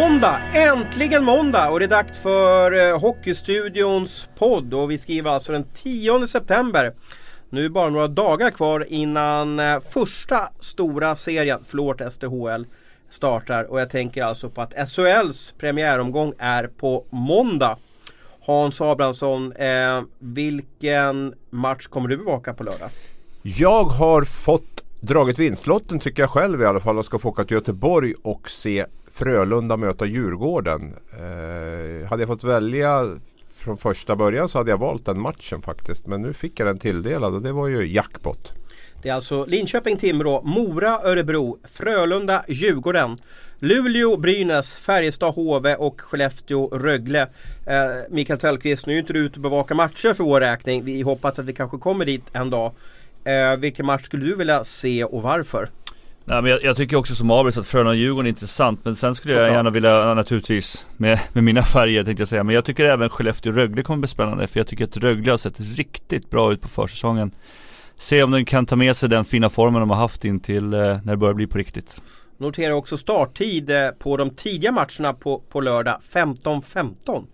Måndag! Äntligen måndag! Och det är dags för eh, Hockeystudions podd och vi skriver alltså den 10 september. Nu är det bara några dagar kvar innan eh, första stora serien, förlåt SDHL, startar. Och jag tänker alltså på att SHLs premiäromgång är på måndag. Hans Abrahamsson, eh, vilken match kommer du bevaka på lördag? Jag har fått dragit vinstlotten tycker jag själv i alla fall och ska få åka till Göteborg och se Frölunda möta Djurgården. Eh, hade jag fått välja från första början så hade jag valt den matchen faktiskt. Men nu fick jag den tilldelad och det var ju jackpot. Det är alltså Linköping, Timrå, Mora, Örebro, Frölunda, Djurgården, Luleå, Brynäs, Färjestad, HV och Skellefteå, Rögle. Eh, Mikael Tellqvist, nu är inte du ute och bevakar matcher för vår räkning. Vi hoppas att vi kanske kommer dit en dag. Eh, vilken match skulle du vilja se och varför? Nej, men jag, jag tycker också som Abris att Frölunda-Djurgården är intressant men sen skulle Såklart. jag gärna vilja naturligtvis med, med mina färger tänkte jag säga men jag tycker även Skellefteå-Rögle kommer bli spännande för jag tycker att Rögle har sett riktigt bra ut på försäsongen. Se om den kan ta med sig den fina formen de har haft in till eh, när det börjar bli på riktigt. Notera också starttid eh, på de tidiga matcherna på, på lördag 15.15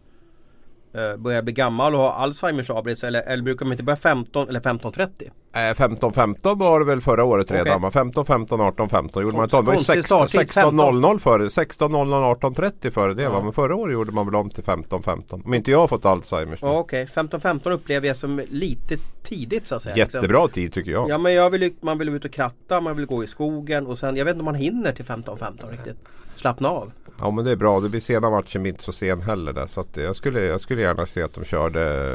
eh, börjar bli gammal och ha Alzheimers Abris eller, eller brukar de inte börja 15 eller 15.30? 15-15 var det väl förra året redan. Okay. 15, 15, 18, 15 gjorde man inte om. Det var 16.00 före. 16.00, 18.30 före det ja. va. Men förra året gjorde man väl om till 15-15. Om inte jag har fått Alzheimers. Okej, okay. 15-15 upplever jag som lite tidigt så att säga. Jättebra tid tycker jag. Ja men jag vill, man vill ut och kratta, man vill gå i skogen och sen, jag vet inte om man hinner till 15-15 riktigt. Slappna av. Ja men det är bra. Det blir sena matcher inte så sen heller där. Så att jag, skulle, jag skulle gärna se att de körde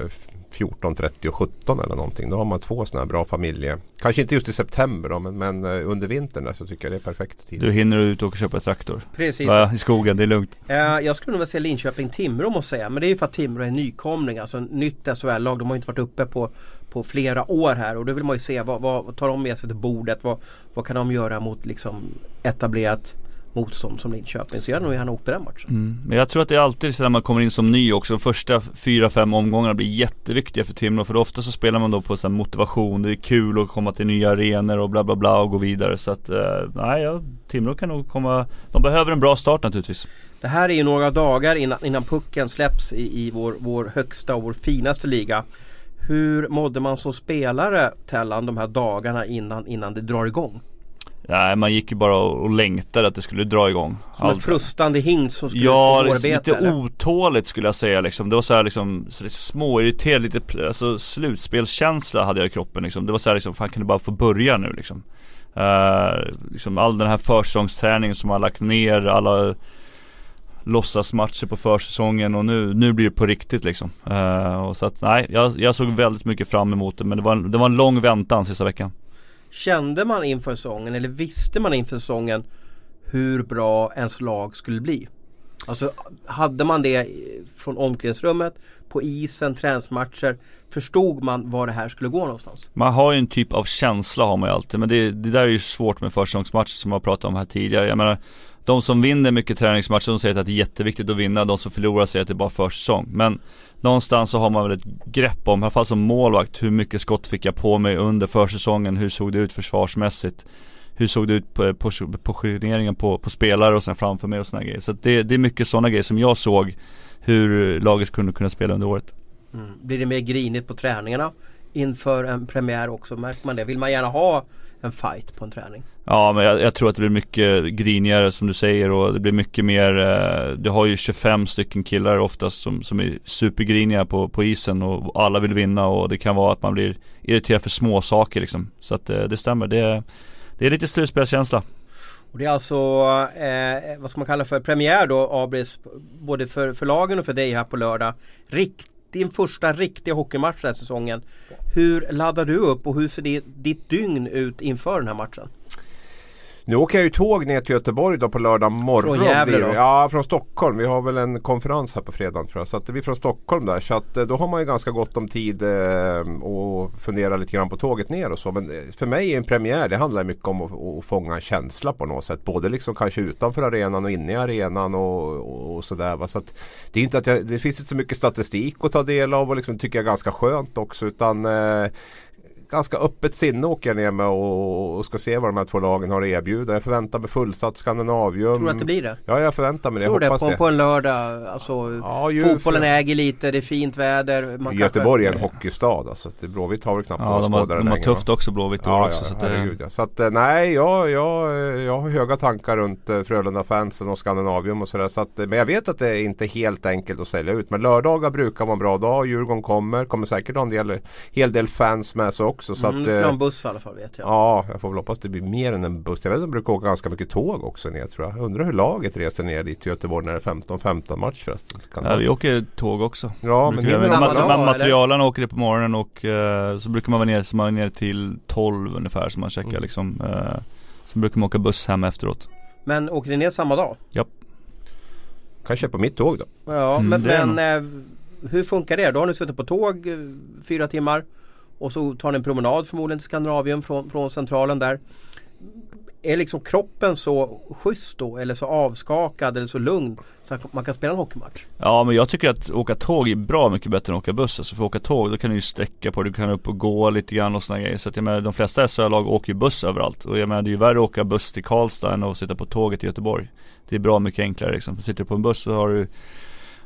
14, 30 och 17 eller någonting. Då har man två sådana här bra familje. Kanske inte just i september då, men, men eh, under vintern där så tycker jag det är perfekt tid. Du hinner ut och köpa traktor. Precis. Va, I skogen, det är lugnt. Uh, jag skulle nog vilja se Linköping-Timrå måste jag säga. Men det är ju för att Timrå är nykomling. Alltså nytt SHL-lag. De har inte varit uppe på, på flera år här. Och då vill man ju se vad, vad tar de med sig till bordet? Vad, vad kan de göra mot liksom etablerat motstånd som Linköping. Så jag hade nog gärna åkt på den matchen. Mm. Men jag tror att det är alltid så när man kommer in som ny också. De första fyra, fem omgångarna blir jätteviktiga för Timrå. För ofta så spelar man då på så motivation. Det är kul att komma till nya arenor och bla bla bla och gå vidare. Så att, eh, nej, ja, Timrå kan nog komma. De behöver en bra start naturligtvis. Det här är ju några dagar innan, innan pucken släpps i, i vår, vår högsta och vår finaste liga. Hur mådde man som spelare Tellan de här dagarna innan, innan det drar igång? Nej man gick ju bara och längtade att det skulle dra igång Som Allt. en frustande hingst som skulle Ja, få lite eller? otåligt skulle jag säga liksom Det var så här liksom småirriterad, lite alltså, slutspelskänsla hade jag i kroppen liksom Det var så här liksom, fan kan du bara få börja nu liksom uh, liksom all den här försäsongsträningen som man lagt ner, alla låtsasmatcher på försäsongen och nu, nu blir det på riktigt liksom. Uh, och så att nej, jag, jag såg väldigt mycket fram emot det men det var, det var en lång väntan sista veckan. Kände man inför säsongen eller visste man inför säsongen hur bra ens lag skulle bli? Alltså hade man det från omklädningsrummet, på isen, träningsmatcher Förstod man var det här skulle gå någonstans? Man har ju en typ av känsla har man ju alltid men det, det där är ju svårt med försäsongsmatcher som jag pratat om här tidigare. Jag menar De som vinner mycket träningsmatcher de säger att det är jätteviktigt att vinna, de som förlorar säger att det är bara försäsong. Men någonstans så har man väl ett grepp om, i alla fall som målvakt, hur mycket skott fick jag på mig under försäsongen? Hur såg det ut försvarsmässigt? Hur såg det ut på, på, positioneringen på, på spelare och sen framför mig och sådana grejer. Så det, det är mycket sådana grejer som jag såg hur laget kunde kunna spela under året. Mm. Blir det mer grinigt på träningarna inför en premiär också? Märker man det? Vill man gärna ha en fight på en träning? Ja men jag, jag, tror att det blir mycket grinigare som du säger och det blir mycket mer eh, Du har ju 25 stycken killar oftast som, som är supergriniga på, på isen och alla vill vinna och det kan vara att man blir irriterad för små saker liksom. Så att eh, det stämmer. Det, det är lite slutspelskänsla. Och det är alltså, eh, vad ska man kalla för, premiär då Abris både för, för lagen och för dig här på lördag. Rikt, din första riktiga hockeymatch den här säsongen. Hur laddar du upp och hur ser ditt dygn ut inför den här matchen? Nu åker jag ju tåg ner till Göteborg då på lördag morgon. Från Gävle då? Ja, från Stockholm. Vi har väl en konferens här på fredag tror jag. Så att det blir från Stockholm där. Så att eh, då har man ju ganska gott om tid eh, och fundera lite grann på tåget ner och så. Men eh, för mig är en premiär, det handlar mycket om att, att fånga en känsla på något sätt. Både liksom kanske utanför arenan och inne i arenan och, och, och sådär. Va? Så att det, är inte att jag, det finns inte så mycket statistik att ta del av och liksom tycker jag är ganska skönt också. Utan eh, ganska öppet sinne åker jag ner med och, och ska se vad de här två lagen har att erbjuda. Jag förväntar mig fullsatt Skandinavium. Tror du att det blir det? Ja, jag förväntar mig det. Tror jag det hoppas på, det. på en lördag. Alltså, Ja, ju fotbollen för- äger lite, det är fint väder. Man Göteborg är en hockeystad alltså. Det- Blåvitt har väl knappt Ja, några skådare de har tufft va? också Blåvitt Ja, också. ja, så att det, herregud ja. Så att eh, nej, jag, jag, eh, jag har höga tankar runt eh, Frölunda-fansen och Skandinavium och sådär. Så att, men jag vet att det är inte helt enkelt att sälja ut. Men lördagar brukar vara en bra dag. Djurgården kommer. Kommer säkert ha en del, hel del fans med sig också. Så mm, att, det blir eh, en buss i alla fall vet jag. Ja, jag får väl hoppas det blir mer än en buss. Jag vet att de brukar åka ganska mycket tåg också ner tror jag. Undrar hur laget reser ner dit till Göteborg när det är 15-15 match förresten. Kan ja, vi åker tåg också. ja, men hinner jag- samma mat- dag, ma- eller? materialen åker det på morgonen och eh, så brukar man vara ner, så man är ner till 12 ungefär så man checkar Mm. liksom. Eh, sen brukar man åka buss hem efteråt. Men åker ni ner samma dag? kan köpa mitt tåg då. Ja, Mm, men, det är men eh, hur funkar det? Då har ni suttit på tåg eh, fyra timmar och så tar ni en promenad förmodligen till Skandinavien från, från centralen där. Är liksom kroppen så schysst då eller så avskakad eller så lugn så att man kan spela en hockeymatch? Ja men jag tycker att åka tåg är bra mycket bättre än att åka buss. Alltså för att åka tåg då kan du ju sträcka på dig, du kan upp och gå lite grann och sådana grejer. Så att jag menar de flesta SHL-lag åker ju buss överallt. Och jag menar det är ju värre att åka buss till Karlstad än att sitta på tåget till Göteborg. Det är bra mycket enklare liksom. Sitter du på en buss så har du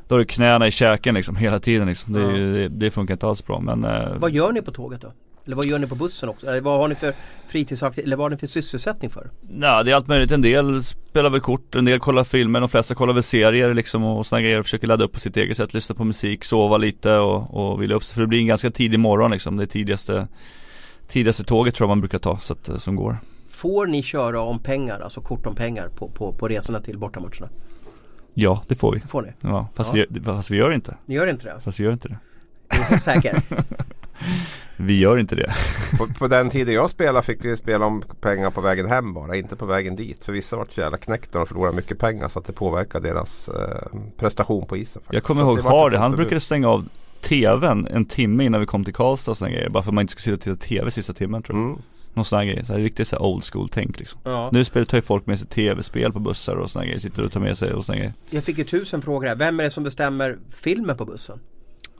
då har du knäna i käken liksom hela tiden liksom. Det, ju- det, det funkar inte alls bra men eh, Vad gör ni på tåget då? Eller vad gör ni på bussen också? Eller vad har ni för fritidsaktivitet? Eller vad har ni för sysselsättning för? Ja det är allt möjligt. En del spelar väl kort, en del kollar filmer, de flesta kollar väl serier liksom och sådana grejer. Försöker ladda upp på sitt eget sätt, lyssna på musik, sova lite och, och vila upp sig. För det blir en ganska tidig morgon liksom. Det tidigaste, tidigaste tåget tror jag man brukar ta så att, eh, som går. Får ni köra om pengar, alltså kort om pengar på, på, på resorna till bortamatcherna? Ja det får vi. Det får ni? Ja, fast, Ja. Vi, fast vi gör inte. Ni gör inte det? Fast vi gör inte det. Är du säker? Vi gör inte det. På, på den tiden jag spelade fick vi spela om pengar på vägen hem bara, inte på vägen dit. För vissa vart så jävla knäckta och förlorade mycket pengar så att det påverkade deras eh, prestation på isen. Faktiskt. Jag kommer Så ihåg Hardy, han brukade stänga av TVn en timme innan vi kom till Karlstad och sådana grejer. Bara för att man inte skulle sitta och titta TV sista timmen tror jag. Mm. Någon sån här grej. Så här, riktigt så här old school tänk liksom. ja. Nu spelar, tar ju folk med sig tv-spel på bussar och såna grejer. Sitter och tar med sig och såna grejer. Jag fick ju tusen frågor här. Vem är det som bestämmer filmen på bussen?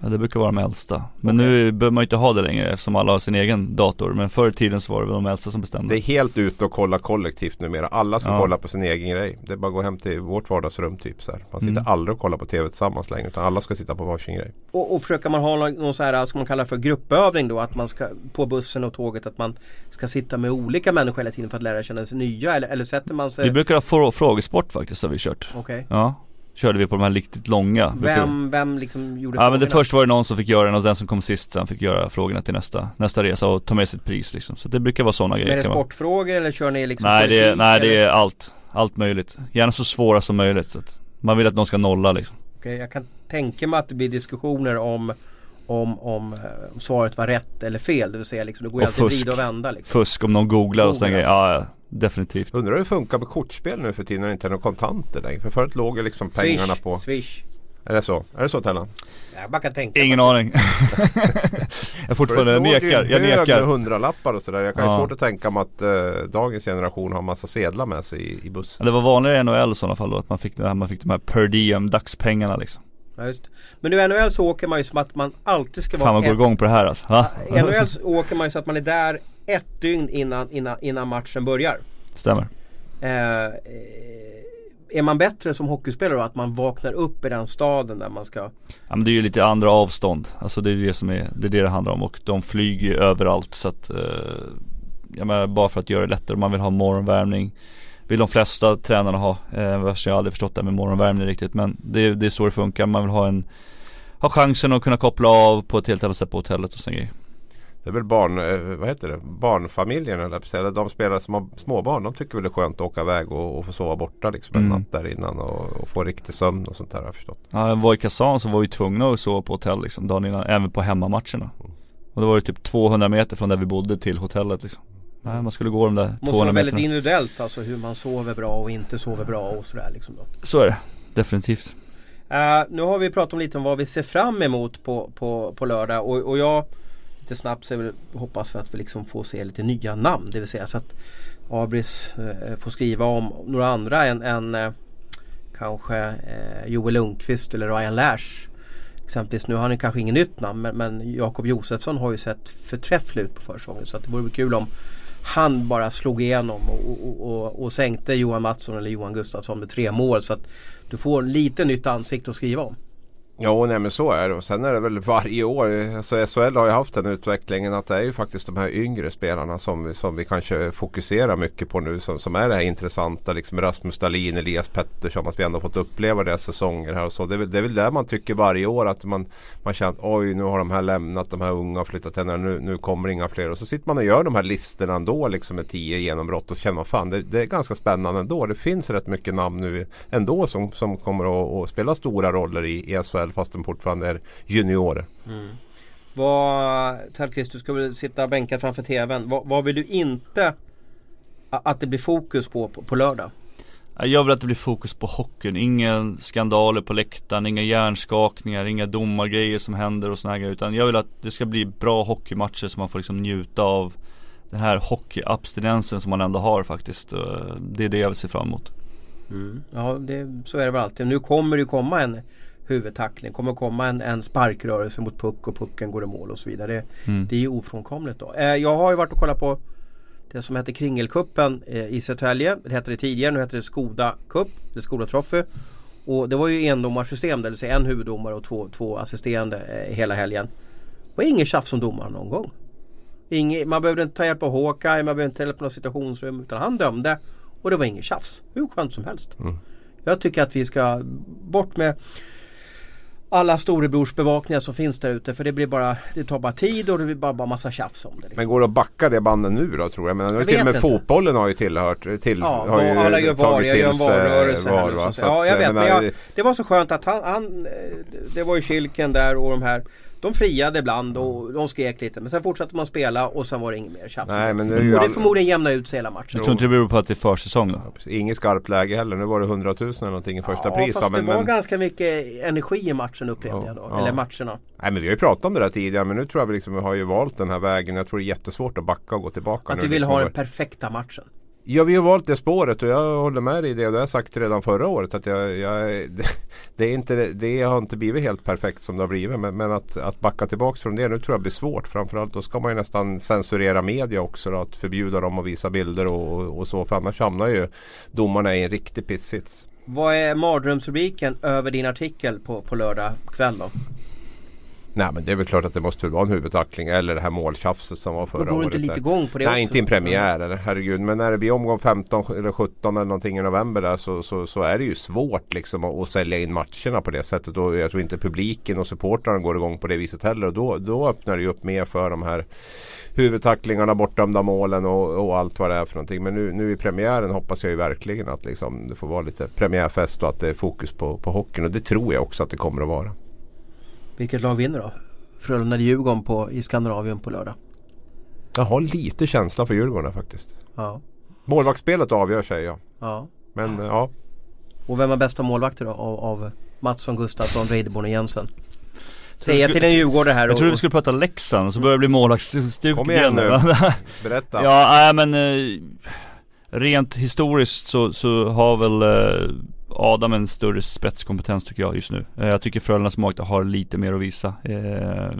Ja det brukar vara de äldsta. Men nu behöver man ju inte ha det längre eftersom alla har sin egen dator. Men förr i tiden så var det väl de äldsta som bestämde. Det är helt ute och kolla kollektivt numera. Alla ska Ja. kolla på sin egen grej. Det är bara att gå hem till vårt vardagsrum typ så här. Man sitter Mm. aldrig och kollar på TV tillsammans längre. Utan alla ska sitta på varsin grej. Och, och försöker man ha någon, någon så här, ska man kalla för gruppövning då? Att man ska på bussen och tåget att man ska sitta med olika människor hela tiden för att lära känna sig nya eller, eller sätter man sig Vi brukar ha frå- frågesport faktiskt har vi kört. Okej Ja. Körde vi på de här riktigt långa. Vem, vem liksom gjorde Ja men det först var det någon som fick göra den och den som kom sist sen fick göra frågorna till nästa, nästa resa och ta med sitt pris liksom. Så det brukar vara sådana Men grejer. är det sportfrågor eller kör ni liksom Nej det, är, nej det är allt. Allt möjligt. Gärna så svåra som möjligt. Så att man vill att någon ska nolla liksom. Okej, jag kan tänka mig att det blir diskussioner om om, om eh, svaret var rätt eller fel. Det vill säga liksom, det går ju Och alltid fusk. vrida och vända liksom. Fusk om någon googlar och sådana Googlar, grejer. Ja, ja, definitivt. Undrar hur det funkar med kortspel nu för tiden när det inte är några kontanter längre. För förut låg ju liksom pengarna Swish, på... swish. Är det så? Är det så Tellan? Jag bara kan tänka Ingen mig. aning. jag fortfarande, jag nekar. Jag nekar. hundralappar och sådär. Jag kan Ja. svårt att tänka mig att eh, dagens generation har massa sedlar med sig i, i bussen. Ja, Det var vanligare i NHL i sådana fall då, att man fick, det här- man fick de här per diem dagspengarna liksom. Ja, just. Men nu i NHL så åker man ju som att man alltid ska Fan vara man går ett- igång på det här alltså. Va? I NHL så åker man ju så att man är där ett dygn innan, innan, innan matchen börjar. Stämmer. Eh, eh, är man bättre som hockeyspelare då? Att man vaknar upp i den staden där man ska Ja men det är ju lite andra avstånd. Alltså det är det som är, det är det det handlar om och de flyger ju överallt så att eh, Jag menar bara för att göra det lättare, man vill ha morgonvärmning Vill de flesta tränarna ha, eh, jag har aldrig förstått det med morgonvärmning riktigt. Men det, det är så det funkar, man vill ha en Ha chansen att kunna koppla av på ett helt annat sätt på hotellet och sådana grejer. Det är väl barn, eh, vad heter det? barnfamiljerna eller, de spelare som har småbarn. De tycker väl det är skönt att åka iväg och, och få sova borta liksom en Mm. natt där innan och, och få riktig sömn och sånt där har jag förstått. Ja, var i Kazan så var vi tvungna att sova på hotell liksom dagen innan, även på hemmamatcherna. Och då var det typ 200 meter från där vi bodde till hotellet liksom Nej, man skulle gå de där Måste 200 vara väldigt meterna individuellt alltså hur man sover bra och inte sover bra och sådär liksom då. Så är det, definitivt Eh, nu har vi pratat om lite om vad vi ser fram emot på, på, på lördag och, och jag lite snabbt så vill, hoppas för att vi liksom får se lite nya namn. Det vill säga så att Abris eh, får skriva om några andra än, än eh, kanske eh, Joel Lundqvist eller Ryan Lash Exempelvis nu har han kanske ingen nytt namn men, men Jakob Josefsson har ju sett förträfflig ut på försäsongen. Så att det vore kul om han bara slog igenom och, och, och, och sänkte Johan Mattsson eller Johan Gustafsson med tre mål. Så att du får lite nytt ansikte att skriva om. Ja, nej men så är det. Och sen är det väl varje år. Alltså SHL har ju haft den utvecklingen att det är ju faktiskt de här yngre spelarna som vi, som vi kanske fokuserar mycket på nu. Som, som är det här intressanta. Liksom Rasmus Dahlin, Elias Pettersson. Att vi ändå fått uppleva deras säsonger här och så. Det är, väl, det är väl det man tycker varje år. Att man, man känner att oj nu har de här lämnat. De här unga har flyttat henne. Nu, nu kommer inga fler. Och så sitter man och gör de här listorna ändå. Liksom med tio genombrott. Och så känner man fan det, det är ganska spännande ändå. Det finns rätt mycket namn nu ändå som, som kommer att, att spela stora roller i, i SHL fast de fortfarande är juniorer. Mm. Vad, Tellqvist, du ska väl sitta bänkad framför TVn. Vad, vad, vill du inte att det blir fokus på, på, på lördag? Jag vill att det blir fokus på hockeyn. Inga skandaler på läktaren, inga hjärnskakningar, inga domargrejer som händer och såna grejer. Utan jag vill att det ska bli bra hockeymatcher så man får liksom njuta av den här hockeyabstinensen som man ändå har faktiskt. Det är det jag vill se fram emot. Mm. Ja, det, så är det väl alltid. Nu kommer det ju komma en huvudtackling. kommer komma en, en sparkrörelse mot puck och pucken går i mål och så vidare. Det, mm. det är ju ofrånkomligt då. Eh, jag har ju varit och kollat på det som hette Kringelkuppen eh, i Södertälje. Det hette det tidigare, nu heter det Skoda Cup, eller Skoda Trophy. Och det var ju endomarsystem, det vill säga en huvuddomare och två, två assisterande eh, hela helgen. Det var inget tjafs om domaren någon gång. Inge, man behövde inte ta hjälp av Hawkeye, man behövde inte ta hjälp av något situationsrum. Utan han dömde och det var inget tjafs. Hur skönt som helst. Mm. Jag tycker att vi ska bort med alla storebrorsbevakningar som finns där ute. För det blir bara, det tar bara tid och det blir bara, bara massa tjafs om det. Liksom. Men går det att backa det banden nu då tror jag? Men jag till och med inte. fotbollen har ju tillhört. Till, ja, har ju alla gör var, jag gör en valrörelse. Var, va? ja, jag vet. Men jag, det var så skönt att han, han det var ju Kilken där och de här de friade ibland och de skrek lite men sen fortsatte man spela och sen var det inget mer tjafs. Nej, men det och det förmodligen jämna ut sig hela matchen. Jag tror inte det beror på att det är försäsong då? Ja, Inget skarpt läge heller. Nu var det 100 000 eller någonting i första ja, pris. Fast men, det var men... ganska mycket energi i matchen upplevde ja, jag då. Ja. Eller matcherna. Nej men vi har ju pratat om det där tidigare men nu tror jag vi liksom, vi har ju valt den här vägen. Jag tror det är jättesvårt att backa och gå tillbaka. Att vi vill liksom ha den perfekta matchen. Ja vi har valt det spåret och jag håller med dig i det. Det har jag sagt redan förra året. Att jag, jag, det, är inte, det har inte blivit helt perfekt som det har blivit. Men, men att, att backa tillbaka från det nu tror jag blir svårt. Framförallt då ska man ju nästan censurera media också. Då, att förbjuda dem att visa bilder och, och så. För annars hamnar ju domarna i en riktig pissits. Vad är mardrömsrubriken över din artikel på, på lördag kväll då? Nej men det är väl klart att det måste vara en huvudtackling eller det här måltjafset som var förra året. Går du inte lite igång på det Nej också? inte i en premiär eller herregud. Men när det blir omgång 15 eller 17 eller någonting i november där så, så, så är det ju svårt liksom att, att, sälja in matcherna på det sättet. Och jag tror inte publiken och supportrarna går igång på det viset heller. Och då, då öppnar det ju upp mer för de här huvudtacklingarna, bortdömda målen och, och, allt vad det är för någonting. Men nu, nu i premiären hoppas jag ju verkligen att liksom, det får vara lite premiärfest och att det är fokus på, på hockeyn. Och det tror jag också att det kommer att vara. Vilket lag vinner då? Frölunda Djurgården på, i Skandinavien på lördag? Jag har lite känsla för Djurgården faktiskt. Ja. Målvaktsspelet avgör säger jag. Ja. Men ja. Och vem är bästa målvakter då av, av Mattsson, Gustafsson, Reideborn och Jensen? Säga till en djurgårdare här Jag trodde vi skulle prata Leksand så börjar det bli målvaktsstuket Kom igen nu, berätta Ja, nej men eh, Rent historiskt så, så har väl eh, Adam en större spetskompetens tycker jag just nu. Eh, jag tycker Frölundas målvakter har lite mer att visa. Eh,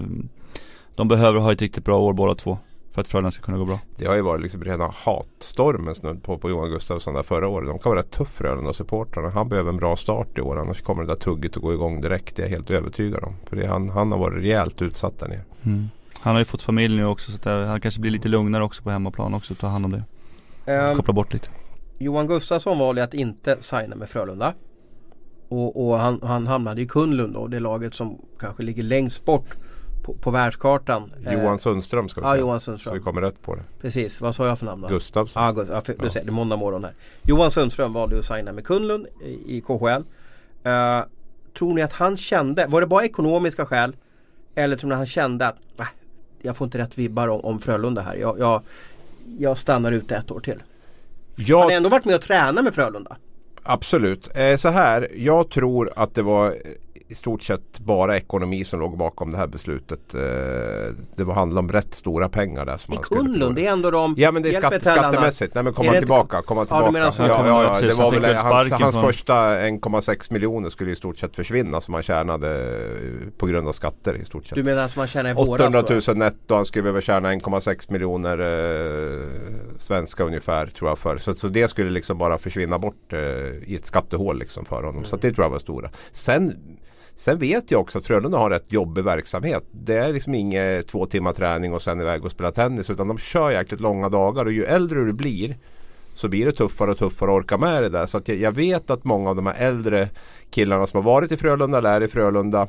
de behöver ha ett riktigt bra år båda två. För att Frölunda ska kunna gå bra. Det har ju varit liksom rena hatstormen snudd på, på Johan Gustafsson där förra året. De kan vara rätt tuff Frölunda supportrarna. Han behöver en bra start i år. Annars kommer det där tugget att gå igång direkt. Det är jag helt övertygad om. För det, han, han har varit rejält utsatt där nere. Mm. Han har ju fått familj nu också så att han kanske blir lite lugnare också på hemmaplan också. Ta hand om det. Um, Koppla bort lite. Johan Gustafsson valde att inte signa med Frölunda. Och, och han, han, hamnade i Kunlund då, det laget som kanske ligger längst bort på, på världskartan. Johan eh, Sundström ska vi ja, säga. Johan Sundström. Så vi kommer rätt på det. Precis, vad sa jag för namn då? Gustavsson. Ja, Gust ja, för, ja. Ser, det är måndag morgon här. Johan Sundström valde att signa med Kunlund i, i KHL. Uh, eh, tror ni att han kände, var det bara ekonomiska skäl? Eller tror ni att han kände att äh, jag får inte rätt vibbar om, om Frölunda här. Jag, jag, jag stannar ute ett år till. Jag... Han har ändå varit med och tränat med Frölunda. Absolut. Eh, så här, jag tror att det var i stort sett bara ekonomi som låg bakom det här beslutet. Eh, det var handla om rätt stora pengar där. Som I Kunlund, det är ändå de Ja men det är skatte, skattemässigt. Nej men komma tillbaka. Komma Ja, tillbaka. så. Ja, ja, ja, det var han väl hans, hans första 1,6 miljoner skulle i stort sett försvinna som han tjänade eh, på grund av skatter i stort sett. Du menar som man tjänar i våras? 800 då? 000 netto. Han skulle behöva tjäna 1,6 miljoner eh, svenska ungefär tror jag för. Så, så det skulle liksom bara försvinna bort eh, i ett skattehål liksom för honom. Så att det tror jag var stora. Sen Sen vet jag också att Frölunda har rätt jobbig verksamhet. Det är liksom inget två timmar träning och sen iväg och spela tennis. Utan de kör jäkligt långa dagar och ju äldre du blir så blir det tuffare och tuffare att orka med det där. Så att jag, jag vet att många av de här äldre killarna som har varit i Frölunda eller är i Frölunda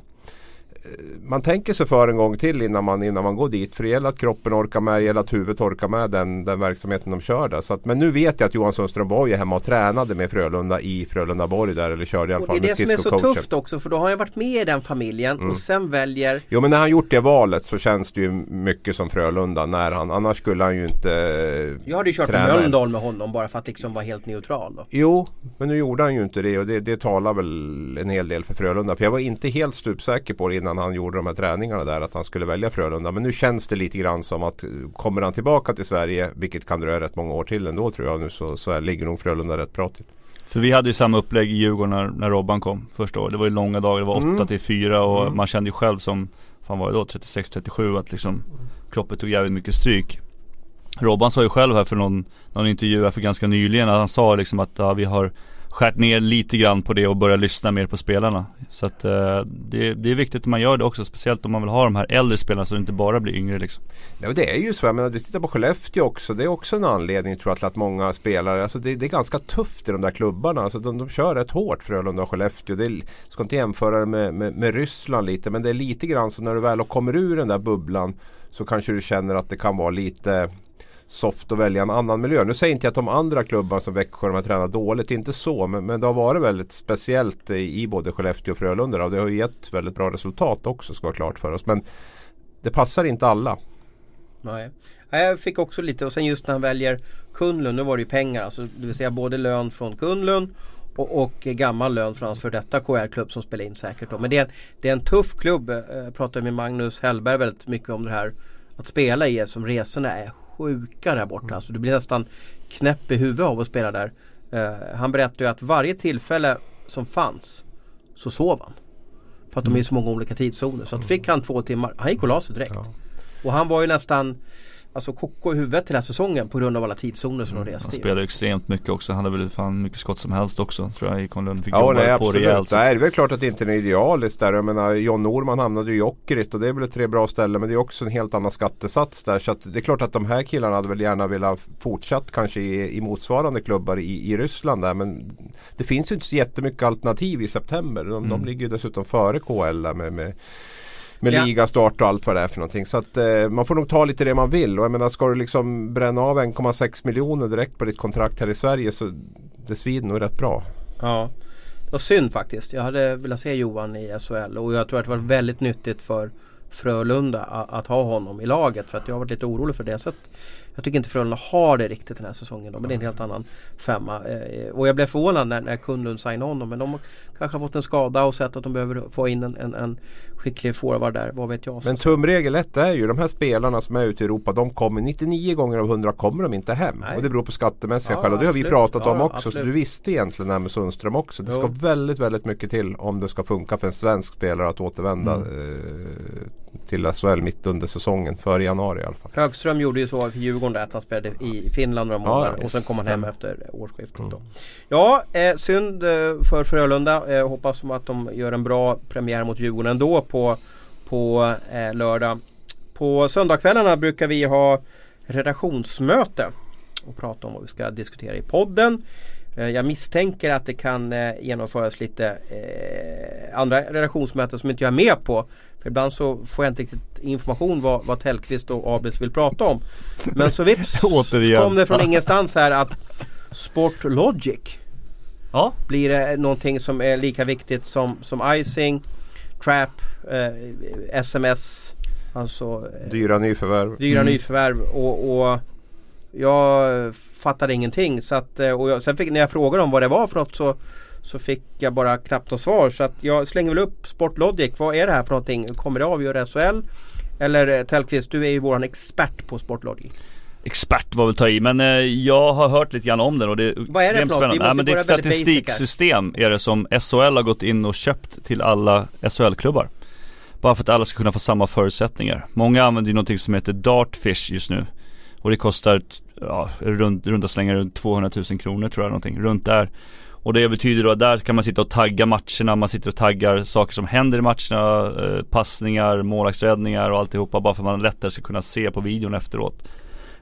man tänker sig för en gång till innan man, innan man går dit. För det gäller att kroppen orkar med, det gäller att huvudet orkar med den, den verksamheten de kör där. Så att, men nu vet jag att Johan Sundström var ju hemma och tränade med Frölunda i Frölundaborg där. Eller körde i alla Och det fall är det som är så tufft också för då har jag varit med i den familjen Mm. och sen väljer Jo men när han gjort det valet så känns det ju mycket som Frölunda. När han, annars skulle han ju inte Jag hade ju kört på Tränare. Mölndal med honom bara för att liksom vara helt neutral då. Jo, men nu gjorde han ju inte det och det, det talar väl en hel del för Frölunda. För jag var inte helt stupsäker på det innan han gjorde de här träningarna där att han skulle välja Frölunda. Men nu känns det lite grann som att eh, kommer han tillbaka till Sverige, vilket kan dröja rätt många år till ändå tror jag nu, så, så ligger nog Frölunda rätt bra till. För vi hade ju samma upplägg i Djurgården när, när Robban kom första året. Det var ju långa dagar, det var 8 Mm. till 4 och Mm. man kände ju själv som, fan var det då, 36-37 att liksom kroppen tog jävligt mycket stryk. Robban sa ju själv här för någon, någon intervju här för ganska nyligen att han sa liksom att ja, vi har skärt ner lite grann på det och börjat lyssna mer på spelarna. Så att eh, det, det är viktigt att man gör det också, speciellt om man vill ha de här äldre spelarna så det inte bara blir yngre liksom. Ja, det är ju så. Jag menar, du tittar på Skellefteå också. Det är också en anledning tror jag till att många spelare, alltså det, det är ganska tufft i de där klubbarna. Alltså de, de kör rätt hårt Frölunda och Skellefteå. Det är, ska inte jämföra det med, med, med Ryssland lite men det är lite grann som när du väl kommer ur den där bubblan så kanske du känner att det kan vara lite soft att välja en annan miljö. Nu säger inte jag att de andra klubbarna som Växjö de har tränat dåligt, inte så. Men, men det har varit väldigt speciellt i, både Skellefteå och Frölunda. Och det har gett väldigt bra resultat också ska vara klart för oss. Men det passar inte alla. Nej. Jag fick också lite och sen just när han väljer Kunlund, nu var det ju pengar alltså. Det vill säga både lön från Kunlund och, och gammal lön från hans för detta KR-klubb som spelar in säkert då. Men det är, en- det är en tuff klubb. Eh, jag pratade med Magnus Hellberg väldigt mycket om det här. Att spela i som resorna är sjuka där borta. Alltså du blir nästan knäpp i huvudet av att spela där. Eh, han berättade ju att varje tillfälle som fanns så sov han. För att de är i så många olika tidszoner. Så att fick han två timmar, han gick och la sig direkt. Ja. Och han var ju nästan Alltså koko i huvudet till den här säsongen på grund av alla tidszoner som de Han reste i. spelade extremt mycket också, han hade väl fan mycket skott som helst också tror jag i Konlund. Fick Ja jobba nej, på absolut. rejält. Nej, det är väl klart att det inte är idealiskt där. Jag menar John Norman hamnade ju i Jokerit och det är väl ett tre bra ställen. Men det är också en helt annan skattesats där. Så att det är klart att de här killarna hade väl gärna velat fortsatt kanske i, i motsvarande klubbar i, i Ryssland där. Men det finns ju inte så jättemycket alternativ i september. De, de Mm. ligger ju dessutom före KL där med, med med Ja. ligastart och allt vad det är för någonting. Så att eh, man får nog ta lite det man vill. Och jag menar ska du liksom bränna av 1,6 miljoner direkt på ditt kontrakt här i Sverige så det svider nog rätt bra. Ja. Det var synd faktiskt. Jag hade velat se Johan i SHL och jag tror att det var väldigt nyttigt för Frölunda att, att ha honom i laget för att jag har varit lite orolig för det. Så att jag tycker inte Frölunda har det riktigt den här säsongen då, men det är en helt annan femma. Eh, och jag blev förvånad när, när Kunlund signade honom men de har kanske fått en skada och sett att de behöver få in en, en, en skicklig forward där. Vad vet jag. Men tumregel ett är ju de här spelarna som är ute i Europa de kommer 99 gånger av 100 kommer de inte hem. Nej. Och det beror på skattemässiga Ja, skäl och det har vi pratat Ja, om också. Så absolut. du visste egentligen det här med Sundström också. Det ska Jo. väldigt väldigt mycket till om det ska funka för en svensk spelare att återvända Mm. eh, till SHL mitt under säsongen. Före januari i alla fall. Högström gjorde ju så för Djurgården där att han spelade i Finland några månader ja, och sen kom han hem efter årsskiftet då. Mm. Ja, eh, synd eh, för Frölunda. Eh, hoppas att de gör en bra premiär mot Djurgården ändå på, på eh, lördag. På söndagskvällarna brukar vi ha redaktionsmöte och prata om vad vi ska diskutera i podden. Eh, Jag misstänker att det kan eh, genomföras lite andra redaktionsmöten som inte jag är med på. För ibland så får jag inte riktigt information vad, vad Tellqvist och Abris vill prata om. Men så vips Återigen. kom det från ingenstans här att Sportlogic Ja, blir det någonting som är lika viktigt som, som icing, trap, eh, sms, alltså eh, Dyra nyförvärv. dyra Mm. nyförvärv och, och jag fattade ingenting. Så att, eh, och jag, sen fick, när jag frågade om vad det var för något så, så fick jag bara knappt något svar så att jag slänger väl upp Sportlogic. Vad är det här för någonting? Kommer det avgöra SHL? Eller eh, Tellqvist, du är ju våran expert på Sportlogic. Expert var väl ta i men eh, jag har hört lite grann om den och det är Vad är det för spännande. Nej, men det är ett statistiksystem är det som SHL har gått in och köpt till alla SHL-klubbar. Bara för att alla ska kunna få samma förutsättningar. Många använder ju någonting som heter Dartfish just nu. Och det kostar, ja, runt, runda slängar runt 200 000 kronor tror jag någonting, runt där. Och det betyder då att där kan man sitta och tagga matcherna, man sitter och taggar saker som händer i matcherna, eh, passningar, målvaktsräddningar och alltihopa bara för att man lättare ska kunna se på videon efteråt. Ett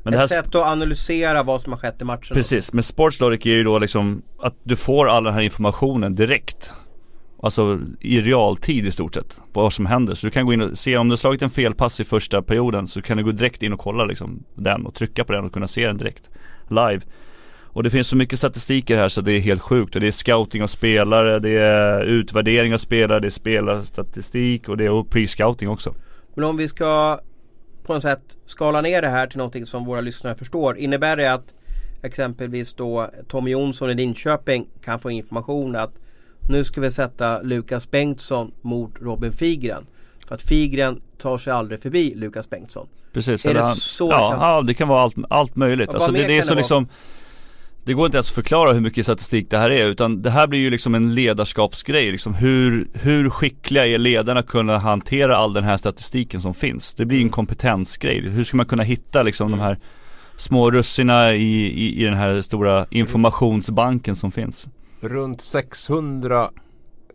Men det här sätt att analysera vad som har skett i matchen. Precis, men Sportslogic är ju då liksom att du får all den här informationen direkt. Alltså i realtid i stort sett, vad som händer. Så du kan gå in och se om du har slagit en felpass i första perioden så kan du gå direkt in och kolla liksom den och trycka på den och kunna se den direkt live. Och det finns så mycket statistiker här så det är helt sjukt. Och det är scouting av spelare, det är utvärdering av spelare, det är spelarstatistik och det är pre-scouting också. Men om vi ska på något sätt skala ner det här till någonting som våra lyssnare förstår. Innebär det att exempelvis då Tommy Jonsson i Linköping kan få information att nu ska vi sätta Lukas Bengtsson mot Robin Figren. För att Figren tar sig aldrig förbi Lukas Bengtsson. Precis. Är det han- så ja, kan- ja, det kan vara allt, allt möjligt. Alltså det, det är så det vara? Det går inte ens att förklara hur mycket statistik det här är utan det här blir ju liksom en ledarskapsgrej liksom hur, hur skickliga är ledarna att kunna hantera all den här statistiken som finns? Det blir ju en kompetensgrej. Hur ska man kunna hitta liksom de här små russina i, i, i den här stora informationsbanken som finns? Runt 600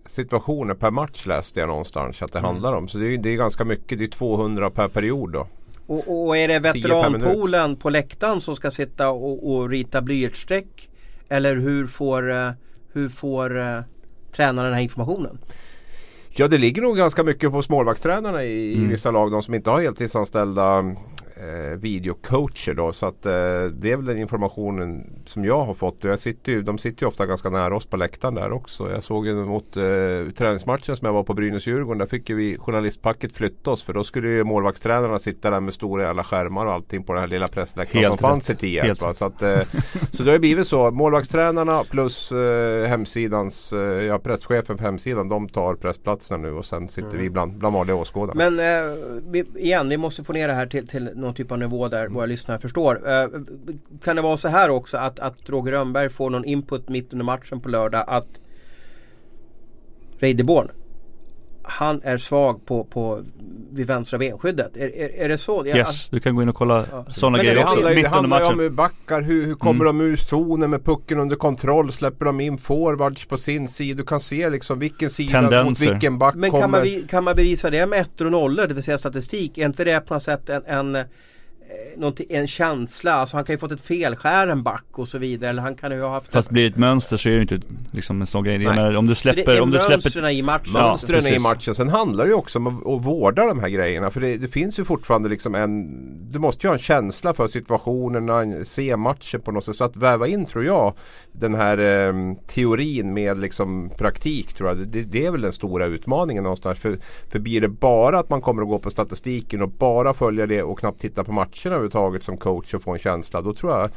situationer per match läste jag någonstans att det Mm. handlar om. Så det är, det är ganska mycket. Det är 200 per period då. Och, och är det veteranpoolen på läktaren som ska sitta och, och rita blyertsstreck? Eller hur får, eh, hur får eh, tränaren den här informationen? Ja det ligger nog ganska mycket på målvaktstränarna i, i Mm. vissa lag. De som inte har heltidsanställda eh, videocoacher då. Så att eh, det är väl den informationen som jag har fått. Jag sitter ju, de sitter ju ofta ganska nära oss på läktaren där också. Jag såg ju mot eh, träningsmatchen som jag var på Brynäs-Djurgården. Där fick ju vi journalistpacket flytta oss. För då skulle ju målvaktstränarna sitta där med stora jävla skärmar och allting på den här lilla pressläktaren Helt som fanns i rätt. Tierp. Rätt. Så, att, eh, så det har ju blivit så. Målvaktstränarna plus eh, hemsidans, eh, ja presschefen för hemsidan. De tar pressplatserna nu och sen sitter vi bland, bland vanliga åskådare. Men eh, vi, igen, vi måste få ner det här till, till någon typ av nivå där våra lyssnare förstår. Eh, kan det vara så här också att, att Roger Rönnberg får någon input mitt under matchen på lördag att Reideborn han är svag på, på vid vänstra benskyddet. Är, är, är det så? Jag- Yes, du kan gå in och kolla Ja. sådana Men grejer Det också handlar, det handlar ju om hur backar, hur, hur kommer Mm. de ur zonen med pucken under kontroll? Släpper de in forwards på sin sida? Du kan se liksom vilken sida mot Tendenser. vilken back Men kommer. kan man, kan man bevisa det med ettor och nollor, det vill säga statistik? Är inte det på något sätt en, en, en känsla? Alltså han kan ju fått ett felskär back och så vidare. Eller han kan ju ha haft... Fast blir det ett mönster så är det ju inte liksom en sån grej. Jag Nej. menar, om du Så det släpper, är om du släpper i matchen. Ja, Mönstren i matchen. Sen handlar det ju också om att, vårda de här grejerna. För det, det finns ju fortfarande liksom en... Du måste ju ha en känsla för situationerna, en- se matchen på något sätt. Så att väva in tror jag den här eh, teorin med liksom praktik tror jag. Det, det är väl den stora utmaningen någonstans. För, för blir det bara att man kommer att gå på statistiken och bara följa det och knappt titta på matcherna överhuvudtaget som coach och få en känsla. Då tror jag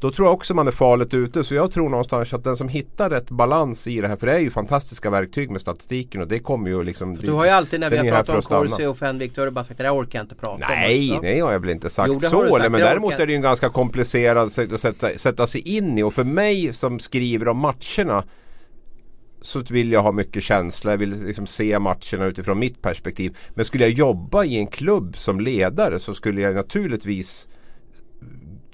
då tror jag också man är farligt ute. Så jag tror någonstans att den som hittar rätt balans i det här. För det är ju fantastiska verktyg med statistiken och det kommer ju liksom. Du har ju alltid när vi har pratat om att. Corsi och Fenwick, då har du bara sagt det där orkar jag inte prata om. Nej, Ja. nej har jag väl inte sagt Jo, det så. sagt. men Det däremot är det ju en ganska komplicerad sätt att sätta, sätta sig in i. Och för mig som skriver om matcherna så vill jag ha mycket känsla. Jag vill liksom se matcherna utifrån mitt perspektiv. Men skulle jag jobba i en klubb som ledare så skulle jag naturligtvis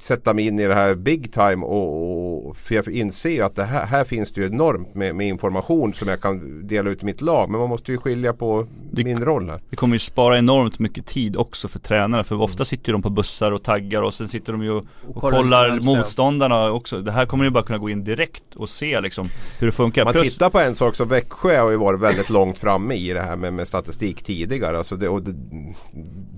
sätta mig in i det här big time och, och för jag inser ju att det här, här finns det ju enormt med, med information som jag kan dela ut i mitt lag. Men man måste ju skilja på Det- min roll här. Det kommer ju spara enormt mycket tid också för tränarna för ofta sitter de på bussar och taggar och sen sitter de ju och, och kollar motståndarna också. Det här kommer ju bara kunna gå in direkt och se liksom hur det funkar. Man Plus, tittar på en sak så Växjö har ju varit väldigt långt framme i det här med, med statistik tidigare. Alltså det, och det,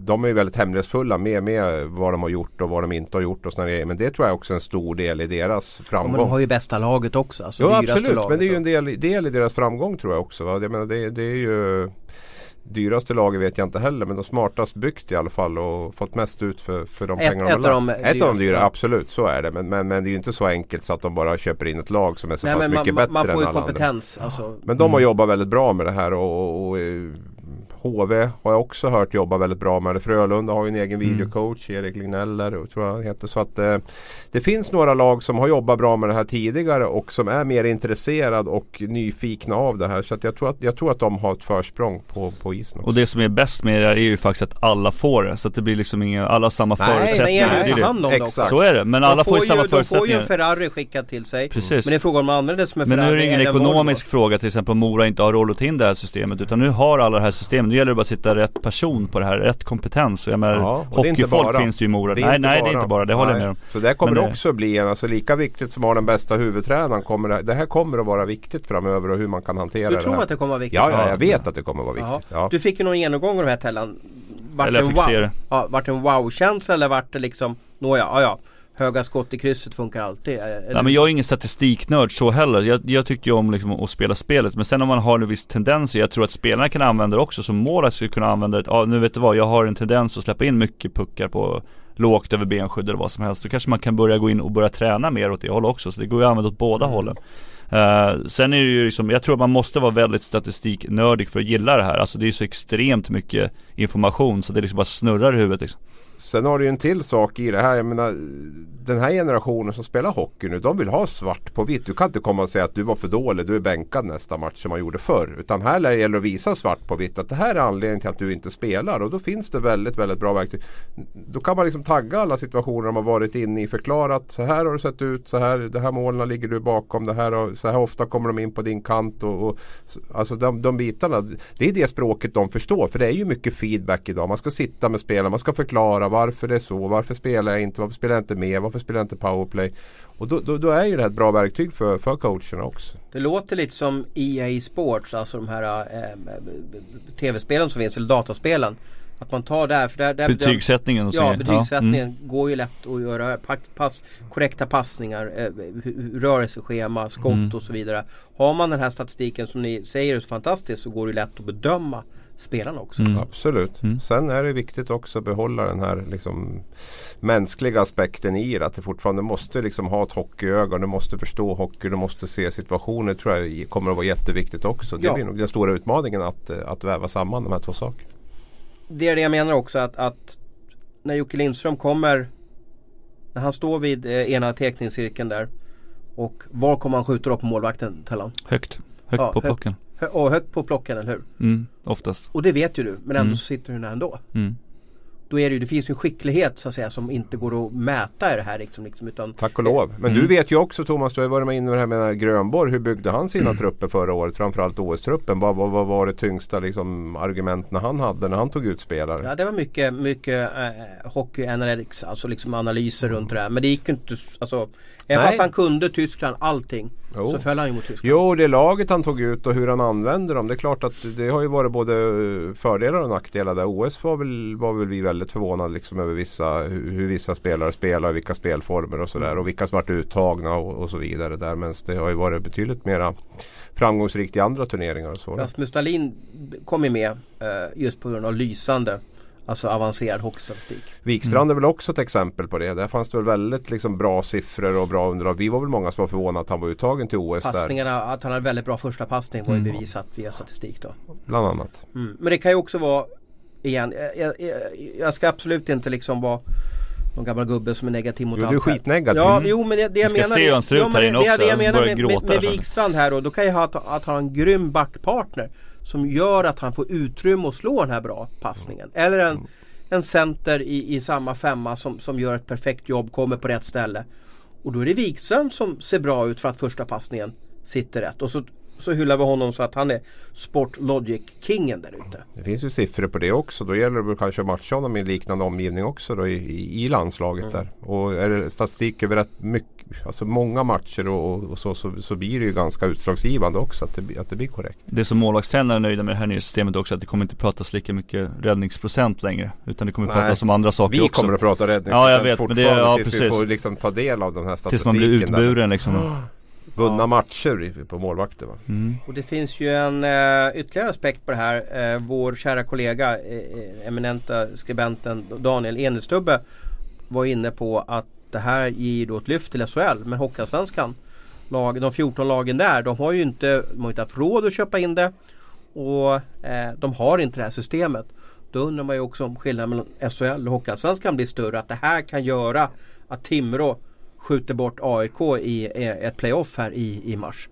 de är ju väldigt hemlighetsfulla med, med vad de har gjort och vad de inte har gjort och såna grejer. Men det tror jag också är en stor del i deras Ja, framgång. men de har ju bästa laget också. Alltså Jo absolut, laget men det är ju en del, del i deras framgång tror jag också. Va? Jag menar, det, det är ju dyraste laget vet jag inte heller men de smartast byggt i alla fall och fått mest ut för, för de Ett- pengarna ett de har lagt. Ett av de dyra, ja. absolut så är det. Men, men, men det är ju inte så enkelt så att de bara köper in ett lag som är så Nej, pass mycket man, bättre man får än ju alla andra. kompetens. Alltså, Men de har Mm. jobbat väldigt bra med det här och, och, och eh, HV har jag också hört jobba väldigt bra med det. Frölunda har ju en egen Mm. videocoach, Erik Ligneller och tror jag han heter. Så att eh, det finns några lag som har jobbat bra med det här tidigare och som är mer intresserad och nyfikna av det här. Så att jag, tror att, jag tror att de har ett försprång på, på isen också. Och det som är bäst med det här är ju faktiskt att alla får det. Så att det blir liksom inga, alla samma Nej, förutsättningar. ta det. hand om det också. Exakt. Så är det, men alla de får ju samma De får ju en förutsättningar. Ferrari skickad till sig. Precis. Men det är frågan om man använder det som en Men nu Ferrari är det ingen en Volvo. ekonomisk fråga till exempel om Mora inte har rollat in det här systemet utan nu har alla det här systemet. Nu gäller det bara att sitta rätt person på det här, rätt kompetens. Och jag menar, Ja, och det hockeyfolk bara. finns det ju i Mora. Det nej, nej det är inte bara, det håller jag med om. Så det kommer Men det- också bli en, alltså lika viktigt som att ha den bästa huvudtränaren. Kommer det, det här kommer att vara viktigt framöver och hur man kan hantera Du det tror här. att det kommer vara viktigt? Ja, ja, Ja. jag vet att det kommer att vara Ja. viktigt. Ja. Du fick ju någon genomgång av de här Tellan. Vart Eller det en wow? det. Ja, vart det en wow-känsla eller vart det liksom Nåja, ja ja Höga skott i krysset funkar alltid eller? Ja, men jag är ingen statistiknörd så heller. Jag, jag tyckte ju om liksom att spela spelet. Men sen om man har en viss tendens, jag tror att spelarna kan använda det också. Som målare skulle kunna använda det. Ja, nu vet du vad, jag har en tendens att släppa in mycket puckar på lågt över benskydd eller vad som helst. Då kanske man kan börja gå in och börja träna mer åt det hållet också. Så det går ju att använda åt båda Mm. hållen. Eh, sen är det ju liksom, jag tror att man måste vara väldigt statistiknördig för att gilla det här. Alltså det är så extremt mycket information så det liksom bara snurrar i huvudet liksom. Sen har du ju en till sak i det här. Jag menar, den här generationen som spelar hockey nu, de vill ha svart på vitt. Du kan inte komma och säga att du var för dålig, du är bänkad nästa match som man gjorde förr. Utan här gäller det att visa svart på vitt att det här är anledningen till att du inte spelar. Och då finns det väldigt, väldigt bra verktyg. Då kan man liksom tagga alla situationer de har varit inne i, förklarat så här har det sett ut, så här, det här målen ligger du bakom, det här, och så här ofta kommer de in på din kant. Och, och, alltså de, de bitarna, det är det språket de förstår. För det är ju mycket feedback idag. Man ska sitta med spelarna, man ska förklara varför det är så, varför spelar jag inte, varför spelar jag inte med, varför spelar jag inte powerplay. Och då, då, då är ju det här ett bra verktyg för, för coacherna också. Det låter lite som EA Sports, alltså de här eh, tv-spelen som finns, eller dataspelen. Att man tar där, för där, där Betygssättningen och. Ja, betygssättningen mm. går ju lätt att göra pass, korrekta passningar, eh, rörelseschema, skott Mm. och så vidare. Har man den här statistiken som ni säger är så fantastiskt så går det lätt att bedöma spelarna också. Mm. Absolut. Mm. Sen är det viktigt också att behålla den här liksom, mänskliga aspekten i det. Att det fortfarande måste liksom, ha ett hockeyöga. Du måste förstå hockey, du måste se situationer. Det tror jag kommer att vara jätteviktigt också. Det Ja. blir nog den stora utmaningen att, eh, att väva samman de här två sakerna. Det är det jag menar också att, att när Jocke Lindström kommer När han står vid eh, ena teckningscirkeln där Och var kommer han skjuta då på målvakten Tellan? Högt. Högt Ja, på högt. Och högt på plocken, eller hur? Mm, oftast. Och det vet ju du, men ändå Mm. så sitter du där ändå. Mm. Då är det ju, det finns ju en skicklighet så att säga som inte går att mäta i det här liksom, liksom utan Tack och lov. Men Mm. du vet ju också Thomas, du har varit med inne i det här med Grönborg. Hur byggde han sina trupper förra året? Framförallt OS-truppen. Vad, vad, vad var det tyngsta liksom, argumenten han hade när han tog ut spelare? Ja det var mycket, mycket eh, hockey analytics, alltså liksom analyser runt det här. Men det gick ju inte, alltså Även fast han kunde Tyskland, allting. Jo. Så föll han ju mot Tyskland. Jo, det laget han tog ut och hur han använde dem. Det är klart att det har ju varit både fördelar och nackdelar där. OS var väl, var väl vi väldigt förvånade liksom över vissa, hur, hur vissa spelare spelar, vilka spelformer och sådär. Och vilka som varit uttagna och, och så vidare där. Men det har ju varit betydligt mera framgångsrikt i andra turneringar och så. Rasmus Dahlin kom ju med eh, just på grund av lysande Alltså avancerad hockeystatistik. Wikstrand är väl också ett exempel på det. Där fanns det väl väldigt liksom, bra siffror och bra underlag. Vi var väl många som var förvånade att han var uttagen till OS där. Passningarna, att han hade väldigt bra första passning var ju Mm. bevisat via statistik då. Bland annat. Mm. Men det kan ju också vara Igen, jag, jag, jag ska absolut inte liksom vara någon gammal gubbe som är negativ mot Jo, allt du är skitnegativ. Ja, Mm. jo men det, det jag Vi ska menar se hur han ser ut här inne också. det jag menar börjar med, med, med där. Wikstrand här då, då kan jag ha att, att har en grym backpartner Som gör att han får utrymme att slå den här bra passningen. Eller en, en center i, i samma femma som, som gör ett perfekt jobb, kommer på rätt ställe. Och då är det Wikstrand som ser bra ut för att första passningen sitter rätt. Och så, så hyllar vi honom så att han är Sport Logic-kingen där ute. Det finns ju siffror på det också. Då gäller det kanske att matcha honom i en liknande omgivning också då i, i, landslaget Mm. där. Och är det statistik över rätt mycket, alltså många matcher och, och, så, så, så blir det ju ganska utslagsgivande också att det, blir- att det blir korrekt. Det som målvaktstränare är nöjda med det här nya systemet också att det kommer inte pratas lika mycket räddningsprocent längre. Utan det kommer Nej. pratas om andra saker Vi också. kommer att prata räddningsprocent Ja, jag vet, men det- fortfarande ja, tills vi precis. får liksom ta del av den här Tills statistiken. man blir där. utburen liksom. Vunna Ja. matcher på målvakter. Va? Mm. Och det finns ju en uh, ytterligare aspekt på det här. Eh, vår kära kollega, eh, eminenta skribenten Daniel Enestubbe var inne på att det här ger då ett lyft till SHL. Men Hockeyallsvenskan, de 14 lagen där, de har ju inte, de har inte haft råd att köpa in det. Och eh, de har inte det här systemet. Då undrar man ju också om skillnaden mellan SHL och Hockeyallsvenskan blir större. Att det här kan göra att Timrå skjuter bort AIK i ett playoff här i, i mars.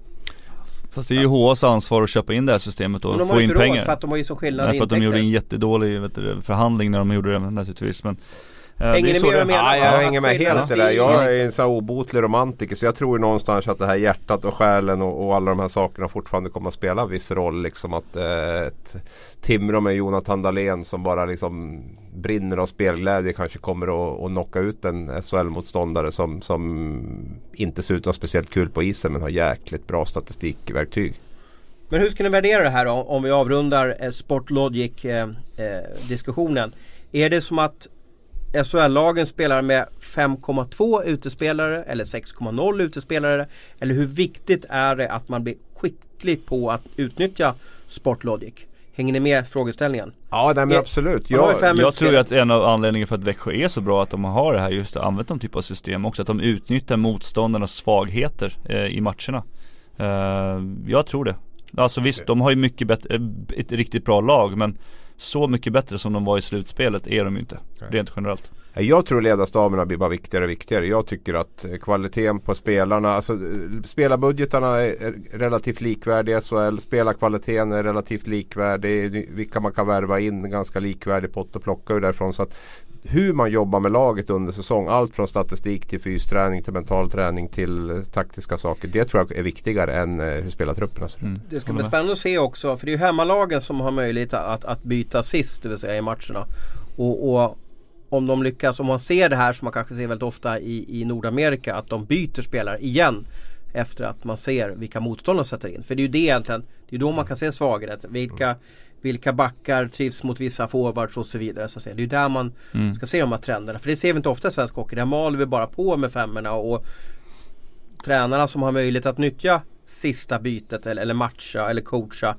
Fast det är ju HAs ansvar att köpa in det här systemet och de få har ju in inte råd pengar. för att de har ju så skillnad Nej, för att de gjorde en jättedålig vet du, förhandling när de gjorde det naturligtvis. Men, Hänger det är ni så med vad det- jag menar? Ja, jag Ja, hänger med helt i det där. Jag är en sån här obotlig romantiker så jag tror ju någonstans att det här hjärtat och själen och, och alla de här sakerna fortfarande kommer att spela en viss roll. Liksom att eh, Timrå med Jonathan Dahlén som bara liksom brinner av spelglädje kanske kommer att, att knocka ut en SHL-motståndare som, som inte ser ut att ha speciellt kul på isen men har jäkligt bra statistikverktyg. Men hur ska ni värdera det här då, om vi avrundar eh, Sportlogic eh, eh? Är det som att SHL-lagen spelar med 5,2 utespelare eller 6,0 utespelare? Eller hur viktigt är det att man blir skicklig på att utnyttja Sportlogic? Hänger ni med frågeställningen? Ja, nej, men Jag- absolut. Jag, Jag tror att en av anledningarna för att Växjö är så bra att de har det här just använt någon typ av system också. Att de utnyttjar motståndarnas svagheter eh, i matcherna. Eh, jag tror det. Alltså visst, de har ju mycket bättre, eh, ett riktigt bra lag men så mycket bättre som de var i slutspelet är de ju inte. Nej. Rent generellt. Jag tror ledarstaberna blir bara viktigare och viktigare. Jag tycker att eh, kvaliteten på spelarna, alltså eh, spelarbudgetarna är är relativt likvärdiga i SHL. Spelarkvaliteten är relativt likvärdig. Vilka man kan värva in, ganska likvärdig pott och plocka ur därifrån. Så att hur man jobbar med laget under säsong, allt från statistik till fysträning till mental träning till eh, taktiska saker. Det tror jag är viktigare än eh, hur spelartrupperna ser ut. Mm. Det ska bli spännande att se också för det är ju hemmalagen som har möjlighet att, att byta sist det vill säga i matcherna. Och, och om de lyckas, om man ser det här som man kanske ser väldigt ofta i, i Nordamerika att de byter spelare igen efter att man ser vilka motståndare de sätter in. För det är ju det egentligen, det är då man kan se svaghet. Vilka, vilka backar trivs mot vissa forwards och så vidare. Så att säga. Det är ju där man Mm. ska se de här trenderna. För det ser vi inte ofta i svensk hockey. Där maler vi bara på med femmorna och tränarna som har möjlighet att nyttja sista bytet eller, eller matcha eller coacha.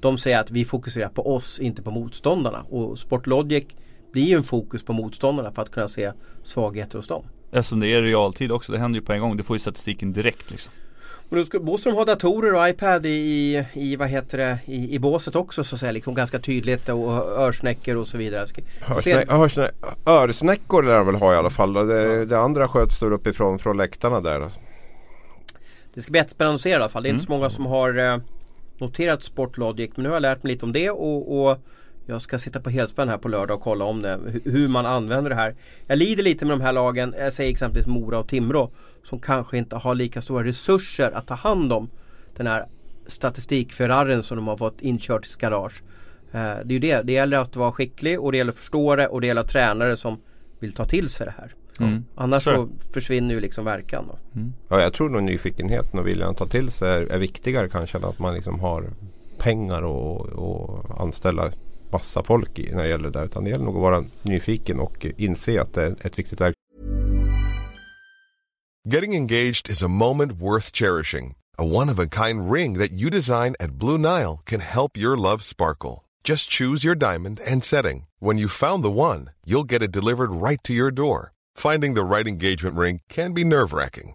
De säger att vi fokuserar på oss, inte på motståndarna. Och Sportlogic blir ju en fokus på motståndarna för att kunna se svagheter hos dem. Eftersom det är realtid också, det händer ju på en gång. Du får ju statistiken direkt liksom. Men då ska Boström ha datorer och iPad i, i, vad heter det, i, i båset också så att säga. Liksom ganska tydligt och örsnäckor och så vidare. Hörsnä- hörsnä- örsnäckor lär de väl ha i alla fall. Det, det andra sköts där uppifrån från läktarna där. Det ska bli jättespännande att se i alla fall. Det är inte Mm. så många som har eh, noterat Sportlogic. Men nu har jag lärt mig lite om det och, och jag ska sitta på helspänn här på lördag och kolla om det. hu- Hur man använder det här. Jag lider lite med de här lagen, jag säger exempelvis Mora och Timrå. Som kanske inte har lika stora resurser att ta hand om den här statistikferrarin som de har fått inkört i sitt garage. Eh, det är ju det, det gäller att vara skicklig och det gäller att förstå det och det gäller tränare som vill ta till sig det här. Mm. Annars Sure. så försvinner ju liksom verkan då. Ja, jag tror nog nyfikenheten och viljan att ta till sig är, är viktigare kanske än att man liksom har pengar och, och anställa massa folk i när det gäller det där. Utan det gäller nog att vara nyfiken och inse att det är ett viktigt. Getting engaged is a moment worth cherishing. A one of a kind ring that you design at Blue Nile can help your love sparkle. Just choose your diamond and setting. When you've found the one, you'll get it delivered right to your door. Finding the right engagement ring can be nerve wracking.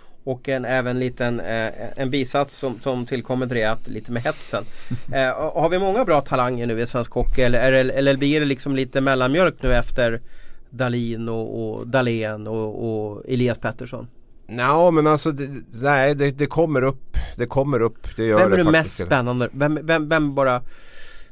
Och en även liten eh, en bisats som, som tillkommer till det, att lite med hetsen. Eh, har vi många bra talanger nu i svensk hockey eller, det- eller blir det liksom lite mellanmjölk nu efter Dalin och, och Dahlén och, och Elias Pettersson? Ja men alltså det, nej det, det kommer upp. Det kommer upp. Det gör Vem är det det mest spännande? Vem, vem, vem bara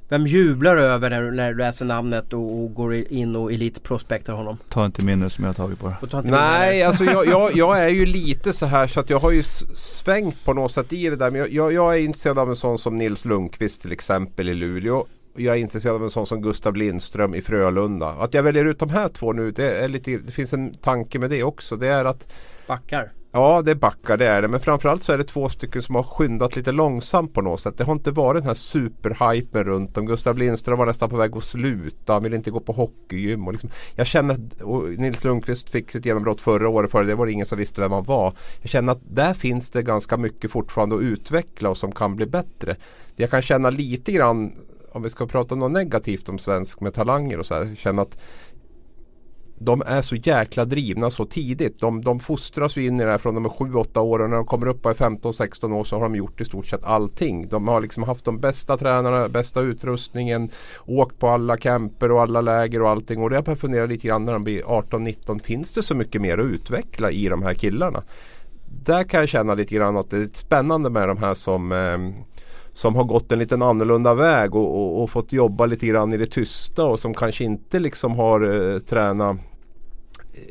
Vem jublar över när du, när du läser namnet och, och går in och elitprospektar honom? Ta inte minne som jag har tagit inte med Nej, det. alltså jag, jag, jag är ju lite så här så att jag har ju svängt på något sätt i det där. Men jag, jag, jag är intresserad av en sån som Nils Lundqvist till exempel i Luleå. jag är intresserad av en sån som Gustav Lindström i Frölunda. Att jag väljer ut de här två nu, det, är lite, det finns en tanke med det också. Det är att Backar. Ja det är backar det är det. Men framförallt så är det två stycken som har skyndat lite långsamt på något sätt. Det har inte varit den här superhypen runt om. Gustav Lindström var nästan på väg att sluta. Han ville inte gå på hockeygym. Och liksom, jag känner att och Nils Lundqvist fick sitt genombrott förra året. Före det var det ingen som visste vem han var. Jag känner att där finns det ganska mycket fortfarande att utveckla och som kan bli bättre. Det jag kan känna lite grann om vi ska prata något negativt om svensk med talanger och så här. Känna att de är så jäkla drivna så tidigt. De, de fostras ju in i det här från de är 7-8 år och när de kommer upp och är 15-16 år så har de gjort i stort sett allting. De har liksom haft de bästa tränarna, bästa utrustningen, åkt på alla camper och alla läger och allting. Och det jag funderar lite grann när de blir 18-19. Finns det så mycket mer att utveckla i de här killarna? Där kan jag känna lite grann att det är spännande med de här som eh, som har gått en liten annorlunda väg och, och, och, fått jobba lite grann i det tysta och som kanske inte liksom har eh, tränat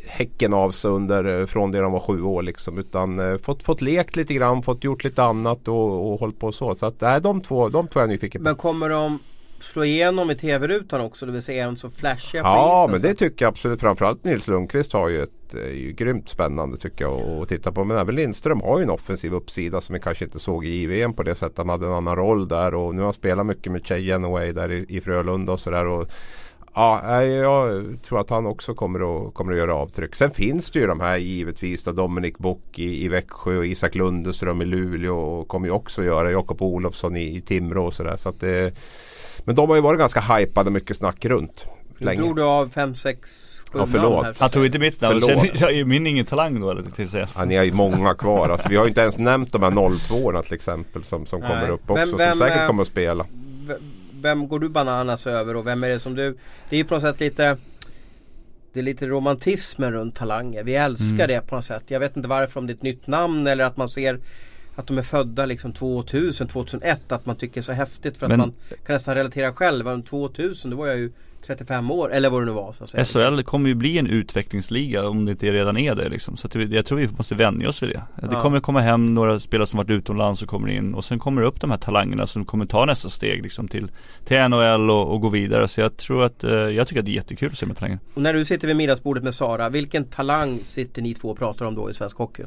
häcken av sig under, eh, från det de var sju år liksom. Utan eh, fått, fått lekt lite grann, fått gjort lite annat och, och hållit på så. Så att nej, de två, de två är jag nyfiken på. Men kommer de slå igenom i tv-rutan också? Det vill säga är de så flashiga på Ja isen, men det tycker jag absolut. Framförallt Nils Lundqvist har ju ett är ju grymt spännande tycker jag att titta på. Men även Lindström har ju en offensiv uppsida som vi kanske inte såg i JVM på det sättet. Han hade en annan roll där och nu har han spelat mycket med Chey Genoway där i, i Frölunda och sådär. Ja, jag tror att han också kommer att, kommer att göra avtryck. Sen finns det ju de här givetvis då Dominic Bock i, i Växjö och Isak Lundeström i Luleå och kommer ju också göra Jakob Olofsson i, i Timrå och sådär. Så men de har ju varit ganska hypade mycket snack runt. Länge. Nu drog du av 5, 6 Ja förlåt. Han tog inte mitt namn. Jag är min ingen talang då eller till CS. Ja, ni har ju många kvar. Alltså, vi har ju inte ens nämnt de här 02 till exempel som, som kommer upp också. Vem, vem, som säkert kommer att spela vem går du bananas över och vem är det som du... Det är ju på något sätt lite... Det är lite romantismen runt talanger. Vi älskar mm. det på något sätt. Jag vet inte varför om det är ett nytt namn eller att man ser att de är födda liksom 2000, 2001. Att man tycker det är så häftigt för att Men, man kan nästan relatera själv. 2000 då var jag ju 35 år eller vad det nu var så att säga. SHL kommer ju bli en utvecklingsliga om det inte redan är det liksom. Så jag tror vi måste vänja oss vid det. Ja. Det kommer komma hem några spelare som varit utomlands och kommer in och sen kommer det upp de här talangerna som kommer ta nästa steg liksom till, till NHL och, och gå vidare. Så jag tror att, eh, jag tycker att det är jättekul att se med talangen. Och när du sitter vid middagsbordet med Sara, vilken talang sitter ni två och pratar om då i svensk hockey?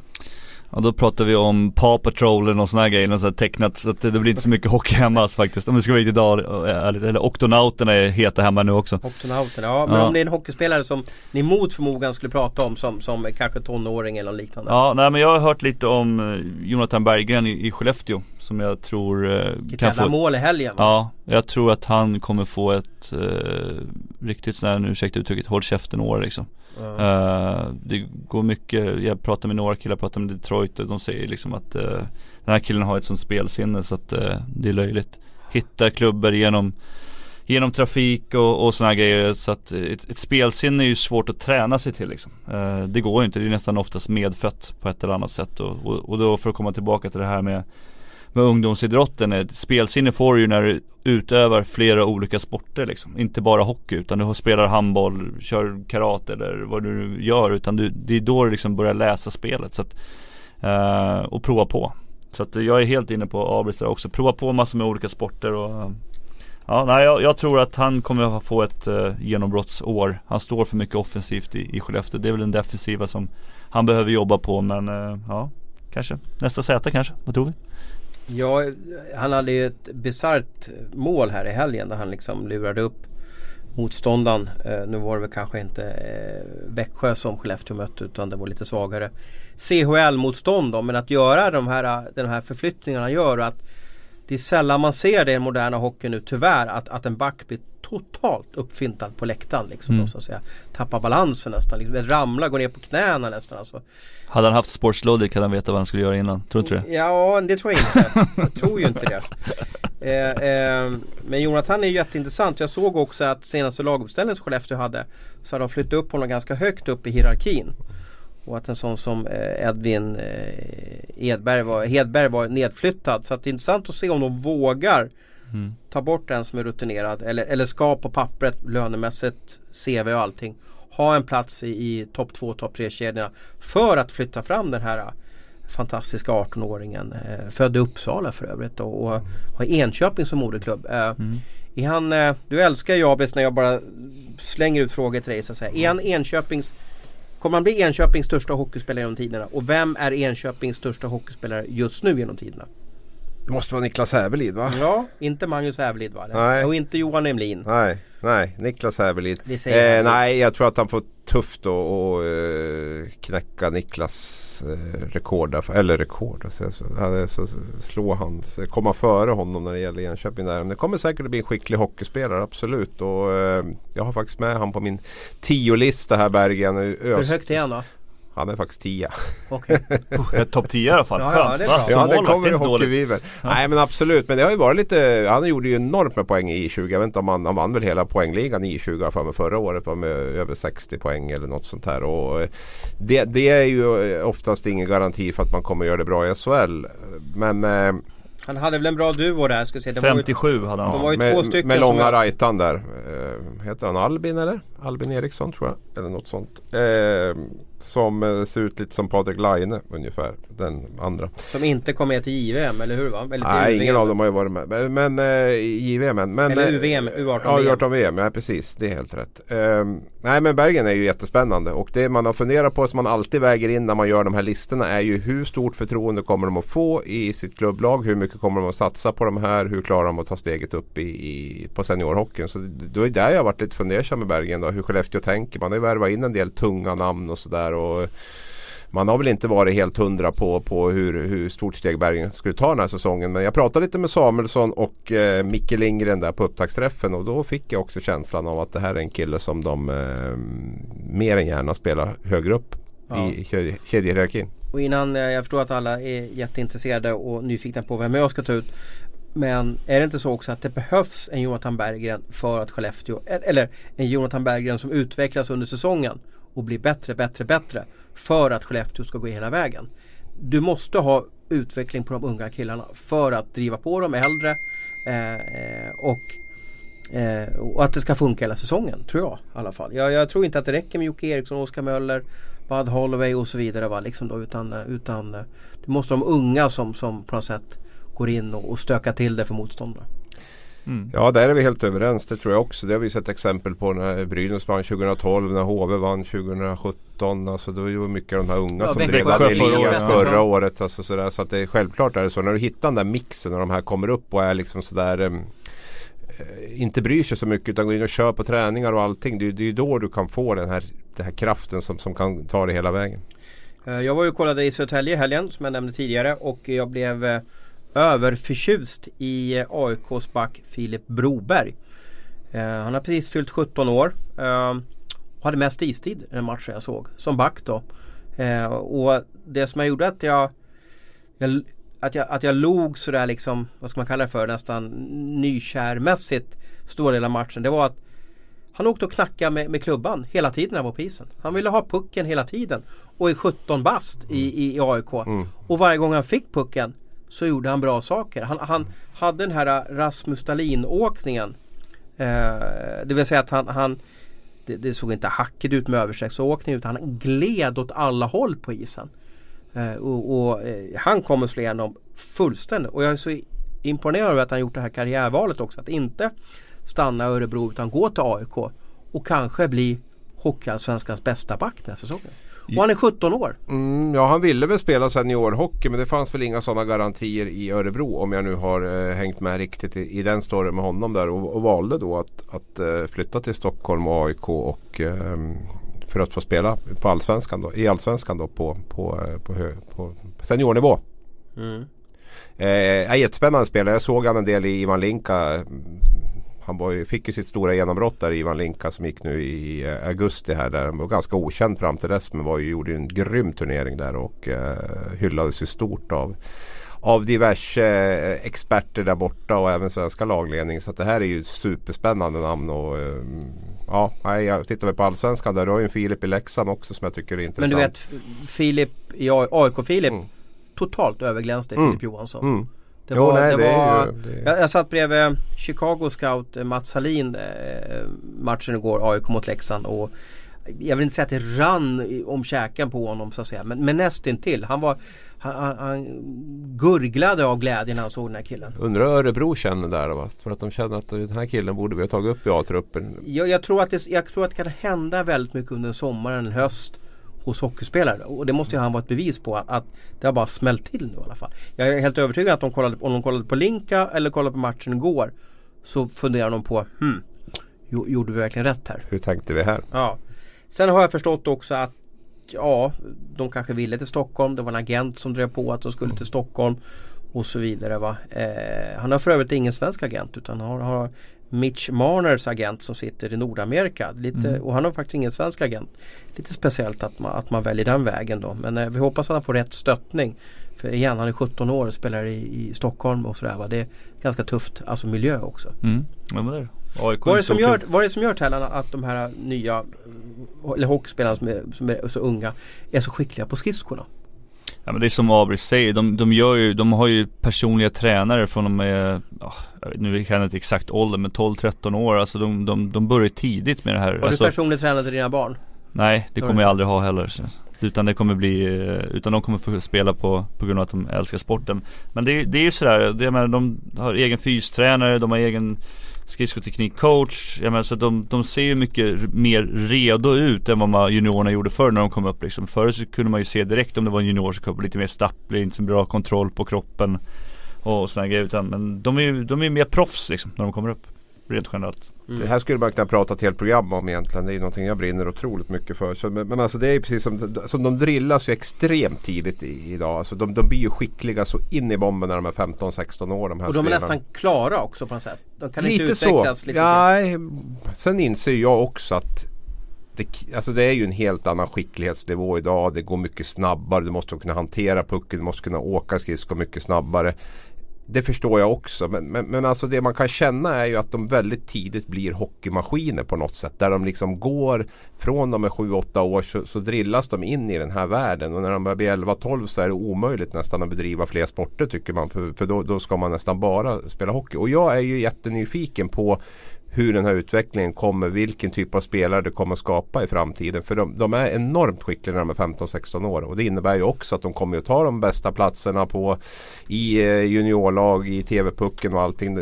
Ja då pratar vi om Paw Patrol och sådana här grejer, något sånt tecknat så att det, blir inte så mycket hockey hemma alltså, faktiskt. Om vi ska vara riktigt ärligt, eller Oktonauterna är heta hemma nu också. Oktonauterna, ja men ja. om det är en hockeyspelare som ni mot förmodan skulle prata om som, som kanske tonåring eller liknande. Ja, nej men jag har hört lite om eh, Jonathan Berggren i, i Skellefteå som jag tror eh, kan få mål i helgen. Ja, jag tror att han kommer få ett eh, riktigt sån här, ursäkta uttrycket, håll käften år liksom. Uh, det går mycket, jag pratar med några killar, pratar med Detroit och de säger liksom att uh, den här killen har ett sånt spelsinne så att uh, det är löjligt. Hittar klubbor genom Genom trafik och, och sådana grejer så att ett, ett, spelsinne är ju svårt att träna sig till liksom. det går ju inte, det är nästan oftast medfött på ett eller annat sätt och, och, och då för att komma tillbaka till det här med med ungdomsidrotten. Eh, spelsinne får du ju när du utövar flera olika sporter liksom. Inte bara hockey utan du spelar handboll, kör karate eller vad du nu gör. Utan du, det är då du liksom börjar läsa spelet. Så att, eh, och prova på. Så att eh, jag är helt inne på Abris där också. Prova på massor med olika sporter och eh, Ja, nej, jag, jag, tror att han kommer att få ett eh, genombrottsår. Han står för mycket offensivt i, i Skellefteå. Det är väl den defensiva som han behöver jobba på men eh, ja, kanske. Nästa Z kanske, vad tror vi? Ja, han hade ju ett bisarrt mål här i helgen där han liksom lurade upp motståndaren. Eh, nu var det väl kanske inte eh, Växjö som Skellefteå mötte utan det var lite svagare CHL-motstånd då. Men att göra de här, de här förflyttningarna gör att det är sällan man ser det i den moderna hockeyn nu tyvärr att, att en back blir totalt uppfintad på läktaren liksom. Mm. så att säga. Tappar balansen nästan, liksom, ramlar, går ner på knäna nästan alltså. Hade han haft sportslogic hade han vetat vad han skulle göra innan, tror du inte det? Ja, det tror jag inte. jag tror ju inte det. Eh, eh, men Jonathan är jätteintressant. Jag såg också att senaste laguppställningen som Skellefteå hade så hade de flyttat upp honom ganska högt upp i hierarkin. Och att en sån som eh, Edvin eh, Edberg var, Hedberg var nedflyttad. Så att det är intressant att se om de vågar mm. ta bort en som är rutinerad. Eller, eller ska på pappret lönemässigt, CV och allting ha en plats i, i topp 2, topp 3 kedjorna. För att flytta fram den här fantastiska 18-åringen. Eh, född i Uppsala för övrigt och, och har Enköping som moderklubb. Eh, Mm. är han, eh, du älskar Jabis när jag bara slänger ut frågor till dig så att säga. Är han Enköpings Kommer han bli Enköpings största hockeyspelare genom tiderna? Och vem är Enköpings största hockeyspelare just nu genom tiderna? Det måste vara Niklas Hävelid va? Ja, inte Magnus Hävelid va? Nej. Och inte Johan Emlin. Nej, nej, Niklas Hävelid. Eh, nej, jag tror att han får tufft att eh, knäcka Niklas eh, rekord. där. Eller rekord, alltså, så, så, så, slå hans, komma före honom när det gäller Enköping. Där. Men det kommer säkert att bli en skicklig hockeyspelare, absolut. Och, eh, jag har faktiskt med han på min tio-lista här Bergen. Hur Ös, högt är han då? Han är faktiskt tia. Okej. Ett Topp 10 i alla fall, Ja, ja, skönt. det. Som Ja, det kommer det i dåligt. hockeyviver. Nej men absolut, men det har ju varit lite, han gjorde ju enormt med poäng i I20. Jag vet inte om han, han vann väl hela poängligan i I20 för mig förra året. Var med över 60 poäng eller något sånt här. Och eh, det, det är ju eh, oftast ingen garanti för att man kommer göra det bra i SHL. Men eh, Han hade väl en bra duo där ska säga. Det var ju, 57 hade han. De var ju med, två stycken med som långa jag- rajtan där. Eh, heter han Albin eller? Albin Eriksson tror jag. Eller något sånt. Eh, som eh, ser ut lite som Patrik Laine ungefär. Den andra. som inte kom med till JVM, eller hur? Va? Eller Nej, ingen av dem har ju varit med. Men, men eh, JVM. Men, Eller eh, UVM, U18 Ja, VM. U18 VM. Ja, precis. Det är helt rätt. Ehm, nej, men Bergen är ju jättespännande. Och det man har funderat på som man alltid väger in när man gör de här listorna är ju hur stort förtroende kommer de att få i sitt klubblag? Hur mycket kommer de att satsa på de här? Hur klarar de att ta steget upp i, i, på seniorhockeyn? Så det, då är det där jag har varit lite fundersam med Bergen. Då, hur Skellefteå tänker. Man har ju värvat in en del tunga namn och sådär. Och man har väl inte varit helt hundra på, på hur, hur stort steg Bergen skulle ta den här säsongen. Men jag pratade lite med Samuelsson och eh, Micke Lindgren där på upptaktsträffen och då fick jag också känslan av att det här är en kille som de eh, mer än gärna spelar högre upp Ja. i kedje- kedjehierarkin. Och innan, eh, jag förstår att alla är jätteintresserade och nyfikna på vem jag ska ta ut. Men är det inte så också att det behövs en Jonathan Berggren för att Skellefteå, eller en Jonathan Berggren som utvecklas under säsongen och blir bättre, bättre, bättre för att Skellefteå ska gå hela vägen. Du måste ha utveckling på de unga killarna för att driva på de äldre eh, och, eh, och att det ska funka hela säsongen, tror jag i alla fall. Jag, jag tror inte att det räcker med Jocke Eriksson, Oskar Möller, Bud Holloway och så vidare. Va? Liksom då, utan, utan eh, du måste ha de unga som, som på något sätt går in och, och stökar till det för motståndare. Mm. Ja, där är vi helt överens. Det tror jag också. Det har vi sett exempel på när Brynäs vann 2012, när HV vann 2017. Alltså det var ju mycket av de här unga Ja, som drev i förra ligan året, förra ja. året. Alltså sådär. Så att det är självklart är det så. När du hittar den där mixen när de här kommer upp och är liksom sådär em, eh, inte bryr sig så mycket utan går in och kör på träningar och allting. Det, är- det är ju då du kan få den här, den här kraften som, som kan ta dig hela vägen. Eh, Jag var ju och kollade i Södertälje i helgen som jag nämnde tidigare och jag blev eh, överförtjust i AIKs back Filip Broberg. Eh, Han har precis fyllt 17 år eh, och hade mest istid i den matchen jag såg som back då. Eh, Och det som jag gjorde att jag, jag att jag, att jag log sådär liksom, vad ska man kalla det för, nästan nykärmässigt stora delar av matchen. Det var att han åkte och knackade med, med klubban hela tiden han var på isen. Han ville ha pucken hela tiden. Och är 17 bast i, i, i AIK. Mm. Och varje gång han fick pucken så gjorde han bra saker. Han, han hade den här äh, Rasmus Dahlin åkningen. Eh, det vill säga att han, han det, det såg inte hackigt ut med översträcksåkning utan han gled åt alla håll på isen. Eh, och och eh, han kommer slå igenom fullständigt. Och jag är så imponerad över att han gjort det här karriärvalet också. Att inte stanna i Örebro utan gå till AIK och kanske bli Hockeyallsvenskans bästa back den här säsongen. Och han är 17 år. Mm, ja, han ville väl spela seniorhockey men det fanns väl inga sådana garantier i Örebro om jag nu har eh, hängt med riktigt i, i den storyn med honom där och, och valde då att, att eh, flytta till Stockholm och AIK och ehm, för att få spela på allsvenskan då, i allsvenskan då på, på, eh, på, hö, på seniornivå. Mm. Eh, jättespännande spelare. Jag såg han en del i Ivan Linka. Han var fick ju sitt stora genombrott där Ivan Linka som gick nu i eh, augusti här. Där han var ganska okänd fram till dess men var ju, gjorde en grym turnering där och eh, hyllades ju stort av av diverse eh, experter där borta och även svenska lagledning. Så att det här är ju superspännande namn. Och, eh, ja, jag tittar väl på Allsvenskan där. Du har ju en Filip i Leksand också som jag tycker är Men intressant. du vet Filip, i AIK-Filip, Mm. totalt överglänste Mm. Filip Johansson. Mm. Det Jo, var, nej, det det var, ju- det- jag, jag satt bredvid Chicago scout eh, Mats Hallin eh, matchen igår, AIK mot Leksand. Och jag vill inte säga att det rann om käken på honom så att säga. Men, men nästintill. Han var, han, han, gurglade av glädje när han såg den här killen. Undrar hur Örebro känner där va? För att de känner att den här killen borde vi ha tagit upp i A-truppen. Jag, jag, tror att det, jag tror att det kan hända väldigt mycket under sommaren, en höst hos hockeyspelare. Och det måste ju han vara ett bevis på att, att det har bara smällt till nu i alla fall. Jag är helt övertygad att de kollade, om de kollade på Linka eller kollade på matchen igår så funderar de på hmm, gjorde vi verkligen rätt här? Hur tänkte vi här? Ja. Sen har jag förstått också att ja, de kanske ville till Stockholm. Det var en agent som drev på att de skulle till Stockholm. Och så vidare. Va? Eh, han har för övrigt ingen svensk agent utan har, har Mitch Marners agent som sitter i Nordamerika. Lite, mm. Och han har faktiskt ingen svensk agent. Lite speciellt att man, att man väljer den vägen då. Men eh, vi hoppas att han får rätt stöttning. För igen, han är 17 år och spelar i, i Stockholm och sådär. Va? Det är ganska tufft, alltså miljö också. Mm. Ja, men det AIK vad, är det som gör, vad är det som gör Tellan att de här nya eller hockeyspelarna som är, som är så unga är så skickliga på skridskorna? Ja men det är som Abri säger, de, de, gör ju, de har ju personliga tränare från de är, oh, nu kan jag inte exakt ålder men 12-13 år. Alltså de, de, de börjar tidigt med det här. Har alltså, du personlig tränare till dina barn? Nej, det kommer jag aldrig ha heller. Utan det kommer bli, eh, utan de kommer få spela på, på grund av att de älskar sporten. Men det, det är ju sådär, det, jag menar, de har egen fystränare, de har egen skridskoteknikcoach. Jag menar så de, de ser ju mycket mer redo ut än vad man juniorerna gjorde förr när de kom upp liksom. Förr så kunde man ju se direkt om det var en junior som kom lite mer stapplig, inte så bra kontroll på kroppen och sådana grejer. Utan, men de är ju de är mer proffs liksom när de kommer upp. Rent generellt. Mm. Det här skulle man kunna prata ett helt program om egentligen. Det är ju någonting jag brinner otroligt mycket för. Så, men, men, alltså det är precis som, som de drillas ju extremt tidigt i, idag. Alltså de, de blir ju skickliga så in i bomben när de är 15-16 år. De här och de är nästan klara också på något sätt. De kan lite inte utvecklas så. lite ja, Sen inser jag också att det, alltså det är ju en helt annan skicklighetsnivå idag. Det går mycket snabbare. Du måste kunna hantera pucken. Du måste kunna åka skridskor mycket snabbare. Det förstår jag också. Men, men, men, alltså det man kan känna är ju att de väldigt tidigt blir hockeymaskiner på något sätt. Där de liksom går från de är 7-8 år så, så, drillas de in i den här världen. Och när de börjar bli 11-12 så är det omöjligt nästan att bedriva fler sporter tycker man. För, för då, då ska man nästan bara spela hockey. Och jag är ju jättenyfiken på hur den här utvecklingen kommer, vilken typ av spelare det kommer skapa i framtiden. För de, de är enormt skickliga när de är 15-16 år. Och det innebär ju också att de kommer att ta de bästa platserna på, i eh, juniorlag, i TV-pucken och allting.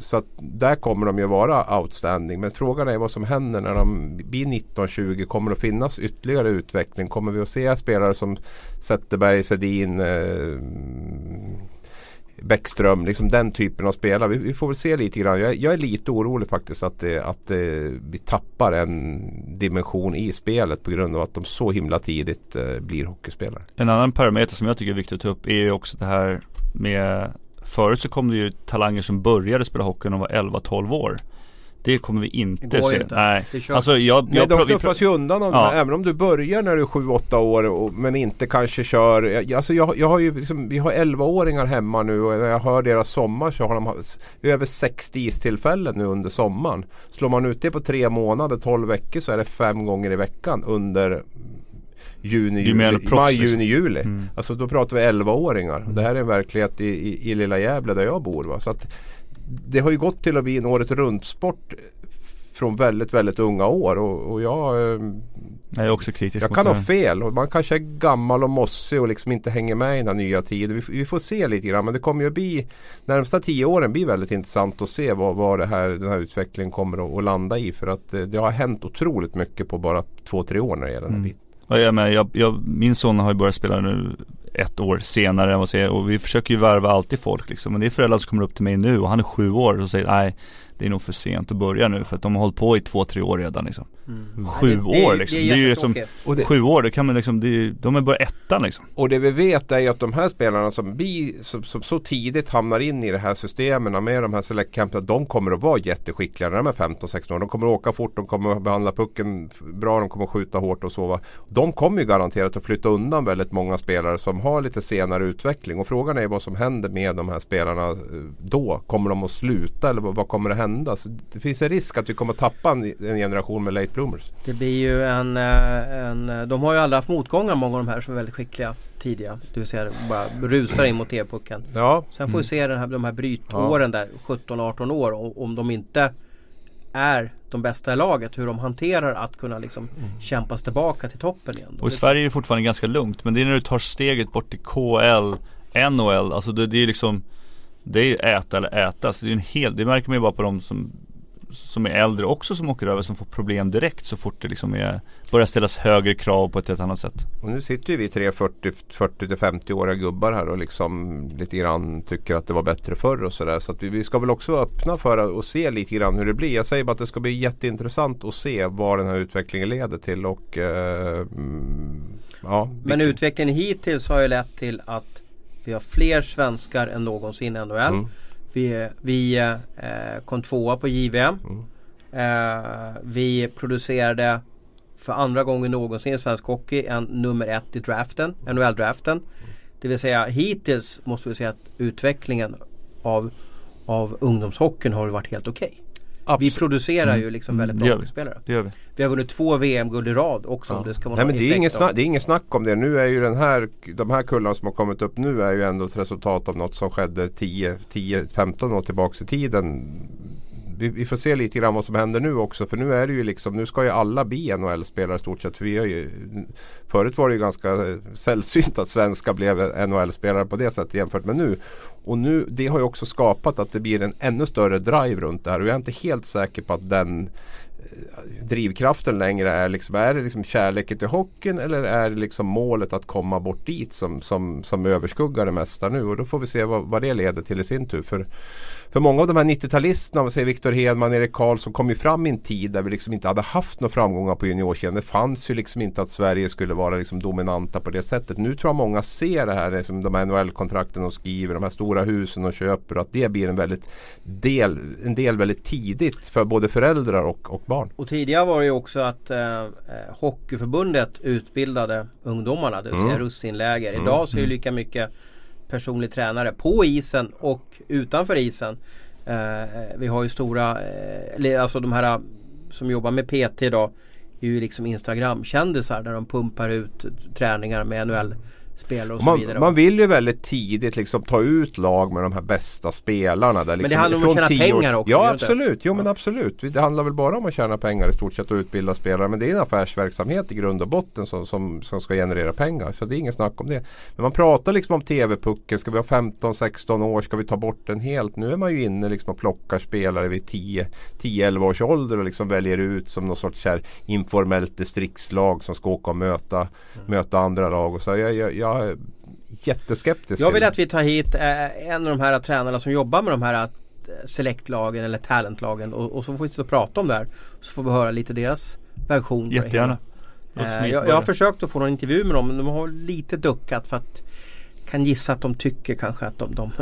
Så att där kommer de ju vara outstanding. Men frågan är vad som händer när de blir 19-20. Kommer det att finnas ytterligare utveckling? Kommer vi att se spelare som Zetterberg, Sedin, eh, Bäckström, liksom den typen av spelare. Vi, vi, får väl se lite grann. Jag, jag är lite orolig faktiskt att, det, att det, vi tappar en dimension i spelet på grund av att de så himla tidigt eh, blir hockeyspelare. En annan parameter som jag tycker är viktig att ta upp är ju också det här med Förut så kom det ju talanger som började spela hockey när de var 11-12 år. Det kommer vi inte se. Inte. Nej. Alltså jag, Nej, de tuffas ju undan av ja. Även om du börjar när du är 7-8 år och, men inte kanske kör. Alltså jag, jag har ju liksom, vi har 11-åringar hemma nu och när jag hör deras sommar så har de över 60 istillfällen nu under sommaren. Slår man ut det på tre månader, 12 veckor så är det fem gånger i veckan under juni, juli, maj, juni, juli. Mm. Alltså då pratar vi 11-åringar. Mm. Det här är en verklighet i, i, i lilla Gävle där jag bor. Va? Så att det har ju gått till att bli en året runt-sport från väldigt, väldigt unga år. Och, och jag, eh, jag är också kritisk Jag kan ha fel och man kanske är gammal och mossig och liksom inte hänger med i den här nya tiden. Vi, vi, får se lite grann men det kommer ju bli närmsta tio åren blir väldigt intressant att se vad, vad det här, den här utvecklingen kommer att, att landa i. För att det, eh, det har hänt otroligt mycket på bara två, tre år när det gäller den här mm. biten. Ja, jag med. Jag, jag, min son har ju börjat spela nu ett år senare och, säger, och vi försöker ju värva alltid folk liksom. Men det är föräldrar som kommer upp till mig nu och han är sju år och säger nej det är nog för sent att börja nu för att de har hållit på i två, tre år redan liksom. Mm. Sju det, år liksom. Det, det, är ju som, det, sju år, det kan man liksom, det, de är bara ettan liksom. Och det vi vet är ju att de här spelarna som, vi, som, som så tidigt hamnar in i det här systemen med de här select campen, de kommer att vara jätteskickliga när de är 15-16 år. De kommer att åka fort, de kommer att behandla pucken bra, de kommer att skjuta hårt och sova. De kommer ju garanterat att flytta undan väldigt många spelare som har lite senare utveckling. Och frågan är vad som händer med de här spelarna eh, då. Kommer de att sluta eller vad kommer det hända? Så det finns en risk att vi kommer att tappa en, en generation med late bloomers. Det blir ju en, eh, en... De har ju aldrig haft motgångar många av de här som är väldigt skickliga tidiga. Det vill säga bara rusar in mot TV-pucken. Ja. Sen får vi mm. se den här, de här brytåren ja. där, 17-18 år. Om de inte är de bästa i laget. Hur de hanterar att kunna liksom Mm. kämpa sig tillbaka till toppen igen. Och i Sverige är det fortfarande ganska lugnt men det är när du tar steget bort till KL, NHL, alltså det, det är liksom Det är äta eller äta, så det är en hel, det märker man ju bara på de som Som är äldre också som åker över som får problem direkt så fort det liksom är Börjar ställas högre krav på ett helt annat sätt Och nu sitter ju vi tre 40, 40 till 50-åriga gubbar här och liksom lite grann tycker att det var bättre förr och sådär. Så att vi, vi ska väl också vara öppna för att se lite grann hur det blir. Jag säger bara att det ska bli jätteintressant att se vad den här utvecklingen leder till och eh, mm, ja, Men utvecklingen hittills har ju lett till att vi har fler svenskar än någonsin i NHL. Mm. Vi, vi eh, kom tvåa på JVM. Mm. Eh, vi producerade för andra gången någonsin i svensk hockey en nummer ett i draften, NHL-draften. Det vill säga hittills måste vi säga att utvecklingen av, av ungdomshockeyn har varit helt okej. Vi Abs- producerar ju liksom väldigt det bra vi. hockeyspelare. Det gör vi Vi har vunnit två VM-guld i rad också om det ska vara Nej men det är, inget snack, det är inget snack om det. Nu är ju den här, de här kullarna som har kommit upp nu är ju ändå ett resultat av något som skedde 10-15 år tillbaks i tiden. Vi, vi får se lite grann vad som händer nu också för nu är det ju liksom, nu ska ju alla bli NHL-spelare i stort sett. För vi är ju, förut var det ju ganska eh, sällsynt att svenska blev NHL-spelare på det sättet jämfört med nu. Och nu, det har ju också skapat att det blir en ännu större drive runt det här och jag är inte helt säker på att den eh, drivkraften längre är liksom, är det liksom kärleken till hockeyn eller är det liksom målet att komma bort dit som, som, som överskuggar det mesta nu och då får vi se vad, vad det leder till i sin tur. För, för många av de här 90-talisterna, om vi säger Viktor Hedman, Erik Karlsson kom ju fram i en tid där vi liksom inte hade haft några framgångar på juniorsidan. Det fanns ju liksom inte att Sverige skulle vara liksom dominanta på det sättet. Nu tror jag många ser det här, liksom de här NHL-kontrakten de skriver, de här stora husen de köper och att det blir en väldigt del, en del väldigt tidigt för både föräldrar och, och barn. Och tidigare var det ju också att eh, eh, Hockeyförbundet utbildade ungdomarna, det vill säga Mm. russinläger. Idag så är det lika mycket personlig tränare på isen och utanför isen. Eh, vi har ju stora, eh, alltså de här eh, som jobbar med PT idag är ju liksom Instagram-kändisar där de pumpar ut träningar med NHL NHL-spelare och så Man, vidare. man vill ju väldigt tidigt liksom ta ut lag med de här bästa spelarna. Där liksom det handlar om att tjäna 10 år- pengar också, Ja absolut, jo men absolut. Det handlar väl bara om att tjäna pengar i stort sett och utbilda spelare. Men det är en affärsverksamhet i grund och botten som, som, som ska generera pengar. Så det är inget snack om det. Men man pratar liksom om TV-pucken. Ska vi ha 15-16 år? Ska vi ta bort den helt? Nu är man ju inne liksom och plockar spelare vid 10-11 års ålder och liksom väljer ut som någon sorts här informellt distriktslag som ska åka och möta, Mm. möta andra lag. Och så jag, jag, jag är jätteskeptisk. Jag vill att vi tar hit eh, en av de här tränarna som jobbar med de här eh, selektlagen eller talentlagen och, och så får vi sitta och prata om det här. Så får vi höra lite deras version. Jättegärna Eh, jag, jag har försökt att få någon intervju med dem men de har lite duckat för att kan gissa att de tycker kanske att de, de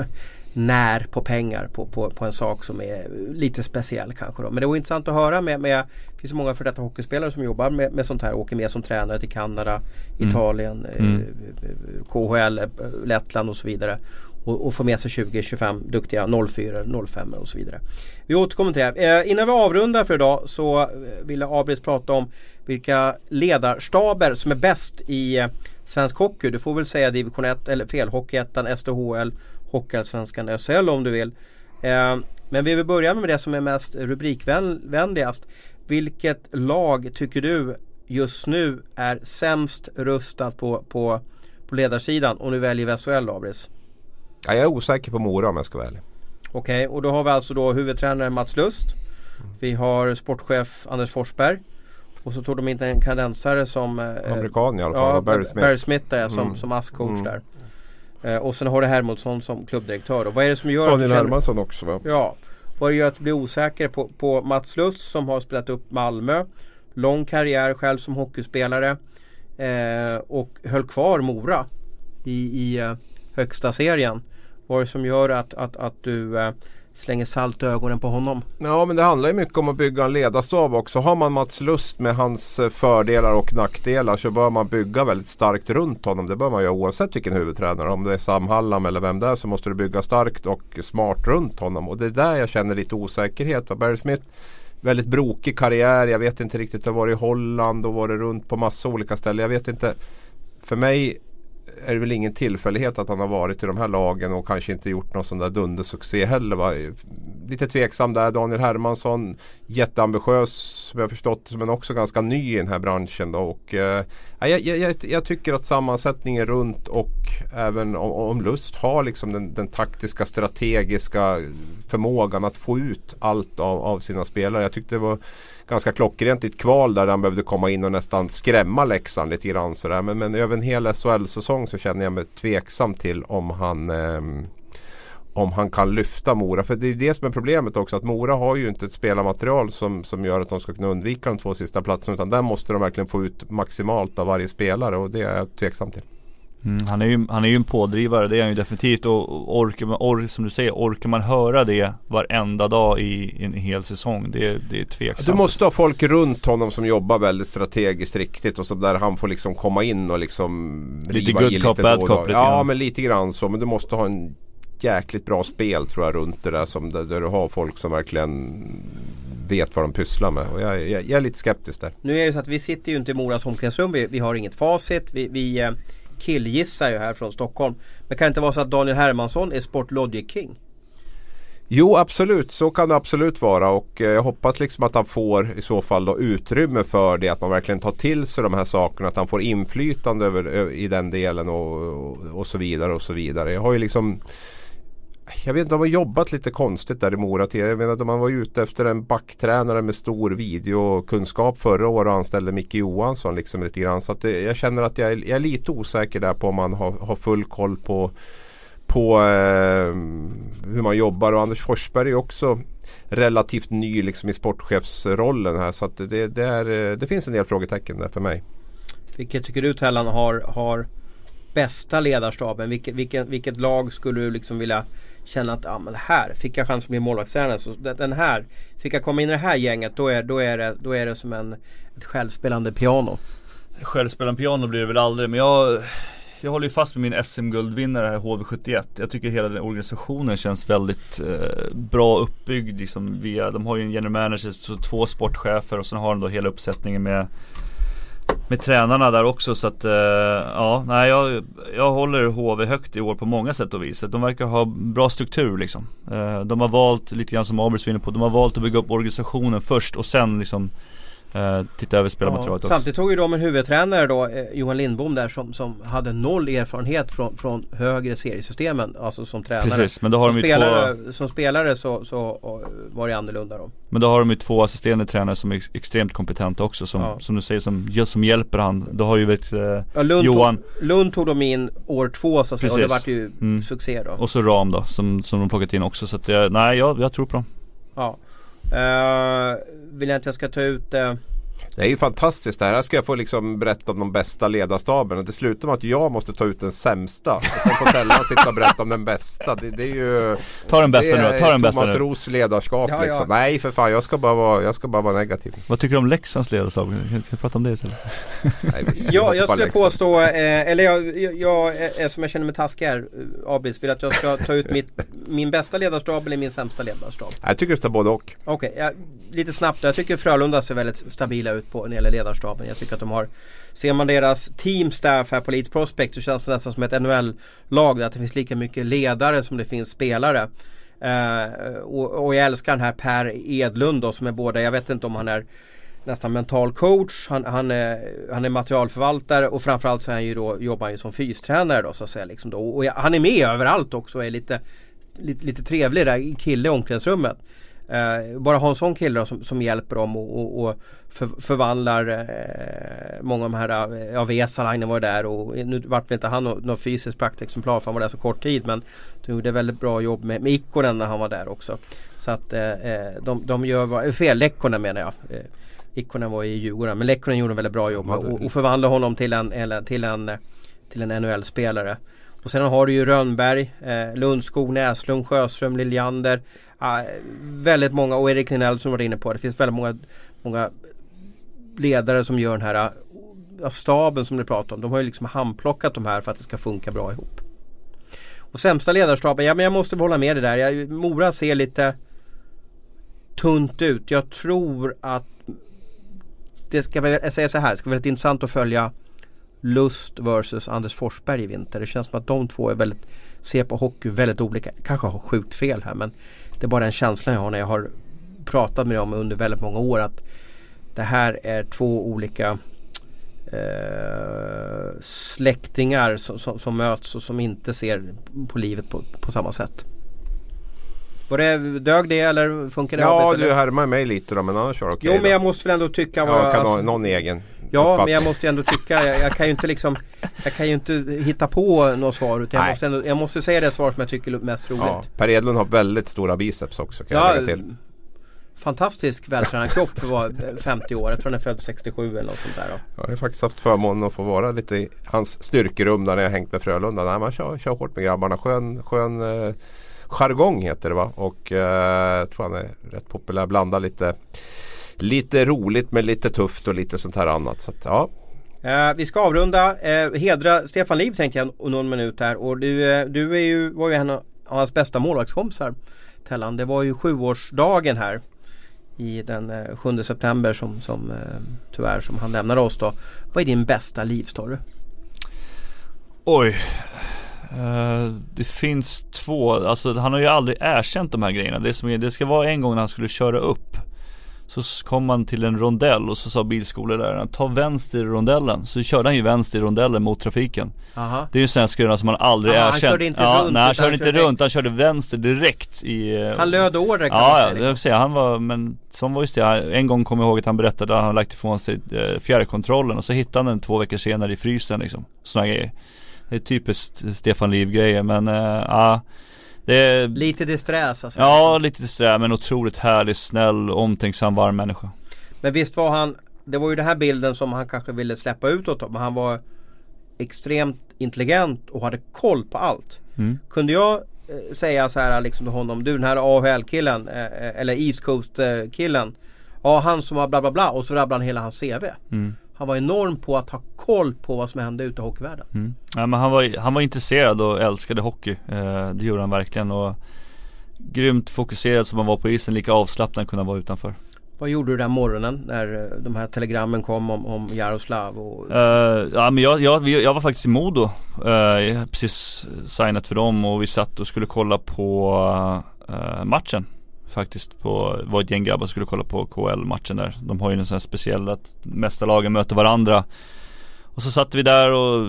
när på pengar på, på, på en sak som är lite speciell kanske. Då. Men det var intressant att höra med, med det finns många för detta hockeyspelare som jobbar med, med sånt här, åker med som tränare till Kanada, Mm. Italien, Mm. eh, KHL, eh, Lettland och så vidare. Och, och få med sig 20-25 duktiga 04, 05 och så vidare. Vi återkommer till det. Eh, innan vi avrundar för idag så eh, ville Abris prata om vilka ledarstaber som är bäst i svensk hockey. Du får väl säga division 1 eller fel, Hockeyettan, SDHL, Hockeyallsvenskan, SHL om du vill. Eh, men vi vill börja med det som är mest rubrikvänligast. Vilket lag tycker du just nu är sämst rustat på, på, på ledarsidan? Och nu väljer vi SHL Abris. Ja, jag är osäker på Mora om jag ska vara ärlig. Okej, och då har vi alltså då huvudtränare Mats Lust. Vi har sportchef Anders Forsberg. Och så tog de in en kanadensare som eh, Amerikan i alla fall. Ja, Barry Smith. Barry Smith där, som, Mm. som ASS-coach Mm. där. Eh, och sen har du Hermodsson som klubbdirektör. Och vad är det som gör Daniel känner, Hermansson också va? Ja, vad det gör att du blir osäker på, på Mats Lutz som har spelat upp Malmö. Lång karriär själv som hockeyspelare. Eh, och höll kvar Mora i, i eh, högsta serien. Vad är det som gör att, att, att du eh, slänger salt i ögonen på honom? Ja men det handlar ju mycket om att bygga en ledarstab också. Har man Mats Lust med hans eh, fördelar och nackdelar så bör man bygga väldigt starkt runt honom. Det bör man göra oavsett vilken huvudtränare. Om det är Sam Hallam eller vem det är så måste du bygga starkt och smart runt honom. Och det är där jag känner lite osäkerhet. Barry Smith Väldigt brokig karriär. Jag vet inte riktigt. Det har varit i Holland och varit runt på massa olika ställen. Jag vet inte. För mig är det väl ingen tillfällighet att han har varit i de här lagen och kanske inte gjort någon sån där dundersuccé heller. Va? lite tveksam där. Daniel Hermansson jätteambitiös som jag förstått men också ganska ny i den här branschen. Då. Och, eh, jag, jag, jag, tycker att sammansättningen runt och även om, om Lust har liksom den, den, taktiska strategiska förmågan att få ut allt av, av sina spelare. Jag tyckte det var ganska klockrent i ett kval där han behövde komma in och nästan skrämma Leksand lite grann. Sådär. Men, men över en hel SHL-säsong så känner jag mig tveksam till om han eh, om han kan lyfta Mora. För det är det som är problemet också. Att Mora har ju inte ett spelarmaterial som, som gör att de ska kunna undvika de två sista platserna. Utan där måste de verkligen få ut maximalt av varje spelare och det är jag tveksam till. Mm, han, är ju, han är ju en pådrivare, det är han ju definitivt. Och orkar man, or, som du säger, orkar man höra det varenda dag i, i en hel säsong? Det, det är tveksamt. Du måste ha folk runt honom som jobbar väldigt strategiskt riktigt och så där han får liksom komma in och liksom Lite good cop, bad cop Ja, grann. men lite grann så. Men du måste ha en jäkligt bra spel tror jag runt det där. Som, där, där du har folk som verkligen vet vad de pysslar med. Och jag, jag, jag, är lite skeptisk där. Nu är det så att vi sitter ju inte i Moras omklädningsrum. Vi, vi har inget facit. Vi, vi eh, killgissar ju här från Stockholm. Men kan det inte vara så att Daniel Hermansson är Sportlogic King? Jo absolut, så kan det absolut vara och eh, jag hoppas liksom att han får i så fall då utrymme för det. Att man verkligen tar till sig de här sakerna. Att han får inflytande över, i den delen och, och, och så vidare och så vidare. Jag har ju liksom jag vet inte, de har jobbat lite konstigt där i Mora. Jag menar, man var ute efter en backtränare med stor videokunskap förra året och anställde Micke Johansson liksom lite grann. Så att det, jag känner att jag är, jag är, lite osäker där på om man har, har full koll på, på eh, hur man jobbar. Och Anders Forsberg är också relativt ny liksom i sportchefsrollen här. Så att det, det, är, det finns en del frågetecken där för mig. Vilket tycker du Tellan har, har bästa ledarstaben? Vilket, vilket, vilket lag skulle du liksom vilja känna att ja, men här fick jag chans att bli målvaktstränare. Så den här, fick jag komma in i det här gänget då är, då är, det, då är det som en, ett självspelande piano. Självspelande piano blir det väl aldrig men jag jag håller ju fast med min SM-guldvinnare här HV71. Jag tycker hela den organisationen känns väldigt eh, bra uppbyggd liksom via, de har ju en general manager, så två sportchefer och sen har de då hela uppsättningen med med tränarna där också så att eh, ja, nej jag, jag håller HV högt i år på många sätt och vis. De verkar ha bra struktur liksom. Eh, de har valt, lite grann som Abels var inne på, de har valt att bygga upp organisationen först och sen liksom Uh, titta över spelarmaterialet ja, också. Samtidigt tog ju de en huvudtränare då, eh, Johan Lindbom där som, som hade noll erfarenhet från, från högre seriesystemen. Alltså som tränare. Precis, men då har som, de ju spelare, två... som spelare så, så var det annorlunda då. Men då har de ju två assisterande tränare som är extremt kompetenta också. Som, ja. som du säger, som, som hjälper han. Då har ju vet, eh, ja, Lund Johan tog, Lund tog de in år två så att säga, och det vart ju mm. succé då. Och så Ram då som, som de plockat in också. Så att, eh, nej jag, jag tror på dem. Ja. Uh, vill jag inte jag ska ta ut uh, det är ju fantastiskt det här. Här ska jag få liksom berätta om de bästa ledarstaben. Och det slutar med att jag måste ta ut den sämsta. Och sen får sällan sitta och berätta om den bästa. Det, det är ju Ta den bästa nu Ta den bästa Thomas Ros ledarskap ja, liksom. Ja. Nej för fan jag ska, bara vara, jag ska bara vara negativ. Vad tycker du om Leksands ledarstab? Kan vi prata om det istället? Nej, ja, jag skulle påstå, eh, eller jag, jag, jag, eftersom jag känner mig taskig här eh, Abris, vill att jag ska ta ut mitt, min bästa ledarstab eller min sämsta ledarstab? Jag tycker du ska både och. Okej, okay, lite snabbt. Jag tycker Frölunda ser väldigt stabila ut på när det gäller ledarstaben. Jag tycker att de har Ser man deras team staff här på Leeds Prospect så känns det nästan som ett NHL-lag där det finns lika mycket ledare som det finns spelare. Uh, och, och, jag älskar den här Per Edlund då som är båda, jag vet inte om han är nästan mental coach, han, han, är, han är materialförvaltare och framförallt så är han ju då, jobbar han ju som fystränare då så att säga. Liksom då. Och han är med överallt också och är lite, lite, lite trevlig där kille i omklädningsrummet. Eh, bara ha en sån kille då, som, som hjälper dem och, och, och för, förvandlar eh, många av de här, eh, ja Vesalainen var där och nu vart väl inte han något fysiskt praktexemplar för han var där så kort tid men de gjorde väldigt bra jobb med, med Ikkonen när han var där också. Så att eh, eh de, de gör, fel Lekkonen menar jag. Eh, Ikkonen var i Djurgården men Lekkonen gjorde en väldigt bra jobb och, och förvandla honom till en, eller, till en, till en NHL-spelare. Och sen har du ju Rönnberg, eh, Lundskog, Näslund, Sjöström, Liljander. Väldigt många och Erik Linell som var inne på det. finns väldigt många, många ledare som gör den här uh, staben som du pratar om. De har ju liksom handplockat de här för att det ska funka bra ihop. Och sämsta ledarstaben, ja men jag måste hålla med det där. Jag, Mora ser lite tunt ut. Jag tror att det ska jag säger så här, det ska bli väldigt intressant att följa Lust versus Anders Forsberg i vinter. Det känns som att de två är väldigt, ser på hockey väldigt olika. Kanske har sjukt fel här men det är bara den känslan jag har när jag har pratat med dem under väldigt många år att det här är två olika eh, släktingar som, som, som, möts och som inte ser på livet på, på samma sätt. Var det, dög det eller funkar det? Ja, du härmar mig lite då men annars var det okej. Okay jo men jag måste väl ändå tycka vad, ja, kan alltså, någon egen Ja men jag måste ju ändå tycka, jag, jag, kan ju inte liksom Jag kan ju inte hitta på något svar utan jag måste, ändå, jag måste säga det svar som jag tycker är mest troligt. Ja, per Edlund har väldigt stora biceps också kan ja, jag lägga till fantastisk vältränad kropp för att vara 50 år. Jag tror han är född 67 eller något sånt där. Då. Jag har faktiskt haft förmånen att få vara lite i hans styrkerum när jag hängt med Frölunda. Nej, man kör, kör hårt med grabbarna. Skön, skön eh, jargong heter det va. Och eh, jag tror han är rätt populär. Blandar lite, lite roligt med lite tufft och lite sånt här annat. Så att, ja. Eh, vi ska avrunda. Eh, hedra Stefan Liv tänkte jag någon minut här. Och du, eh, du är ju, var ju en av hans bästa målvaktskompisar. Tellan. Det var ju sjuårsdagen här i den 7 eh, september som, som eh, tyvärr som han lämnade oss då. Vad är din bästa livstory? Oj. Uh, det finns två, alltså han har ju aldrig erkänt de här grejerna. Det, som är, det ska vara en gång när han skulle köra upp så kom han till en rondell och så sa bilskoleläraren ta vänster i rondellen. Så körde han ju vänster i rondellen mot trafiken. Aha. Det är ju en svensk grej som man aldrig Aha, erkänt. Han körde inte ja, runt? Nej han körde inte runt, han körde vänster direkt i eh, Han löd order kan ja. Ja, liksom. säga. han var, men som var just det. En gång kommer jag ihåg att han berättade att han lagt ifrån sig eh, fjärrkontrollen och så hittade han den två veckor senare i frysen liksom. Sådana grejer. Det är typiskt Stefan Liv grejer men äh, ja det, lite distress alltså? Ja, lite distress men otroligt härlig, snäll, omtänksam, varm människa. Men visst var han, det var ju den här bilden som han kanske ville släppa utåt men han var extremt intelligent och hade koll på allt. Mm. Kunde jag eh, säga så här liksom till honom, du den här AHL-killen eh, eh, eller East Coast-killen. Ja, han som har bla bla bla och så rabblade han hela hans CV. Mm. Han var enorm på att ha koll på vad som hände ute i hockeyvärlden. Mm. Ja, men han, var, han var intresserad och älskade hockey. Eh, det gjorde han verkligen. Och grymt fokuserad som han var på isen. Lika avslappnad kunde han vara utanför. Vad gjorde du den morgonen när eh, de här telegrammen kom om, om Jaroslav? Och... Uh, ja men jag, jag, jag var faktiskt i Modo. Uh, jag har precis signat för dem och vi satt och skulle kolla på uh, matchen faktiskt på, var ett gäng grabbar skulle kolla på KL-matchen där. De har ju en sån här speciell att mästarlagen möter varandra. Och så satt vi där och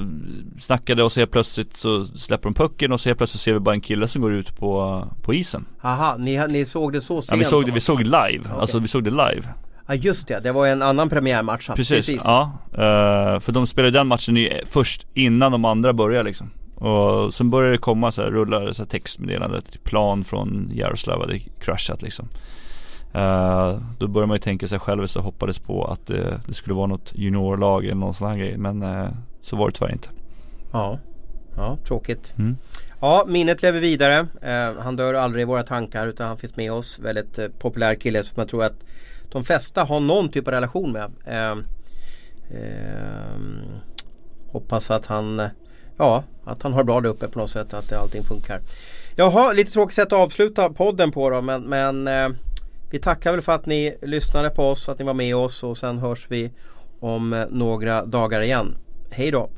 snackade och så helt plötsligt så släpper de pucken och så helt plötsligt ser vi bara en kille som går ut på, på isen. Aha, ni, ni såg det så sent? Ja vi såg det, vi såg det live. Okay. Alltså vi såg det live. Ja just det, det var en annan premiärmatch. Precis, Precis. ja. Uh, för de spelade den matchen i, först innan de andra började liksom. Och sen började det komma så här, rullar så här textmeddelande, typ plan från Jaroslav hade kraschat liksom. Uh, då började man ju tänka sig själv så hoppades på att uh, det skulle vara något juniorlag eller någon sån här grej. Men uh, så var det tyvärr inte. Ja, ja tråkigt. Mm. Ja, minnet lever vidare. han dör aldrig i våra tankar utan han finns med oss. Väldigt populär kille som jag tror att de flesta har någon typ av relation med. hoppas att han ja, att han har bra där uppe på något sätt. Att allting funkar. Jaha, lite tråkigt sätt att avsluta podden på då. Men, men eh, vi tackar väl för att ni lyssnade på oss, att ni var med oss och sen hörs vi om eh, några dagar igen. Hej då!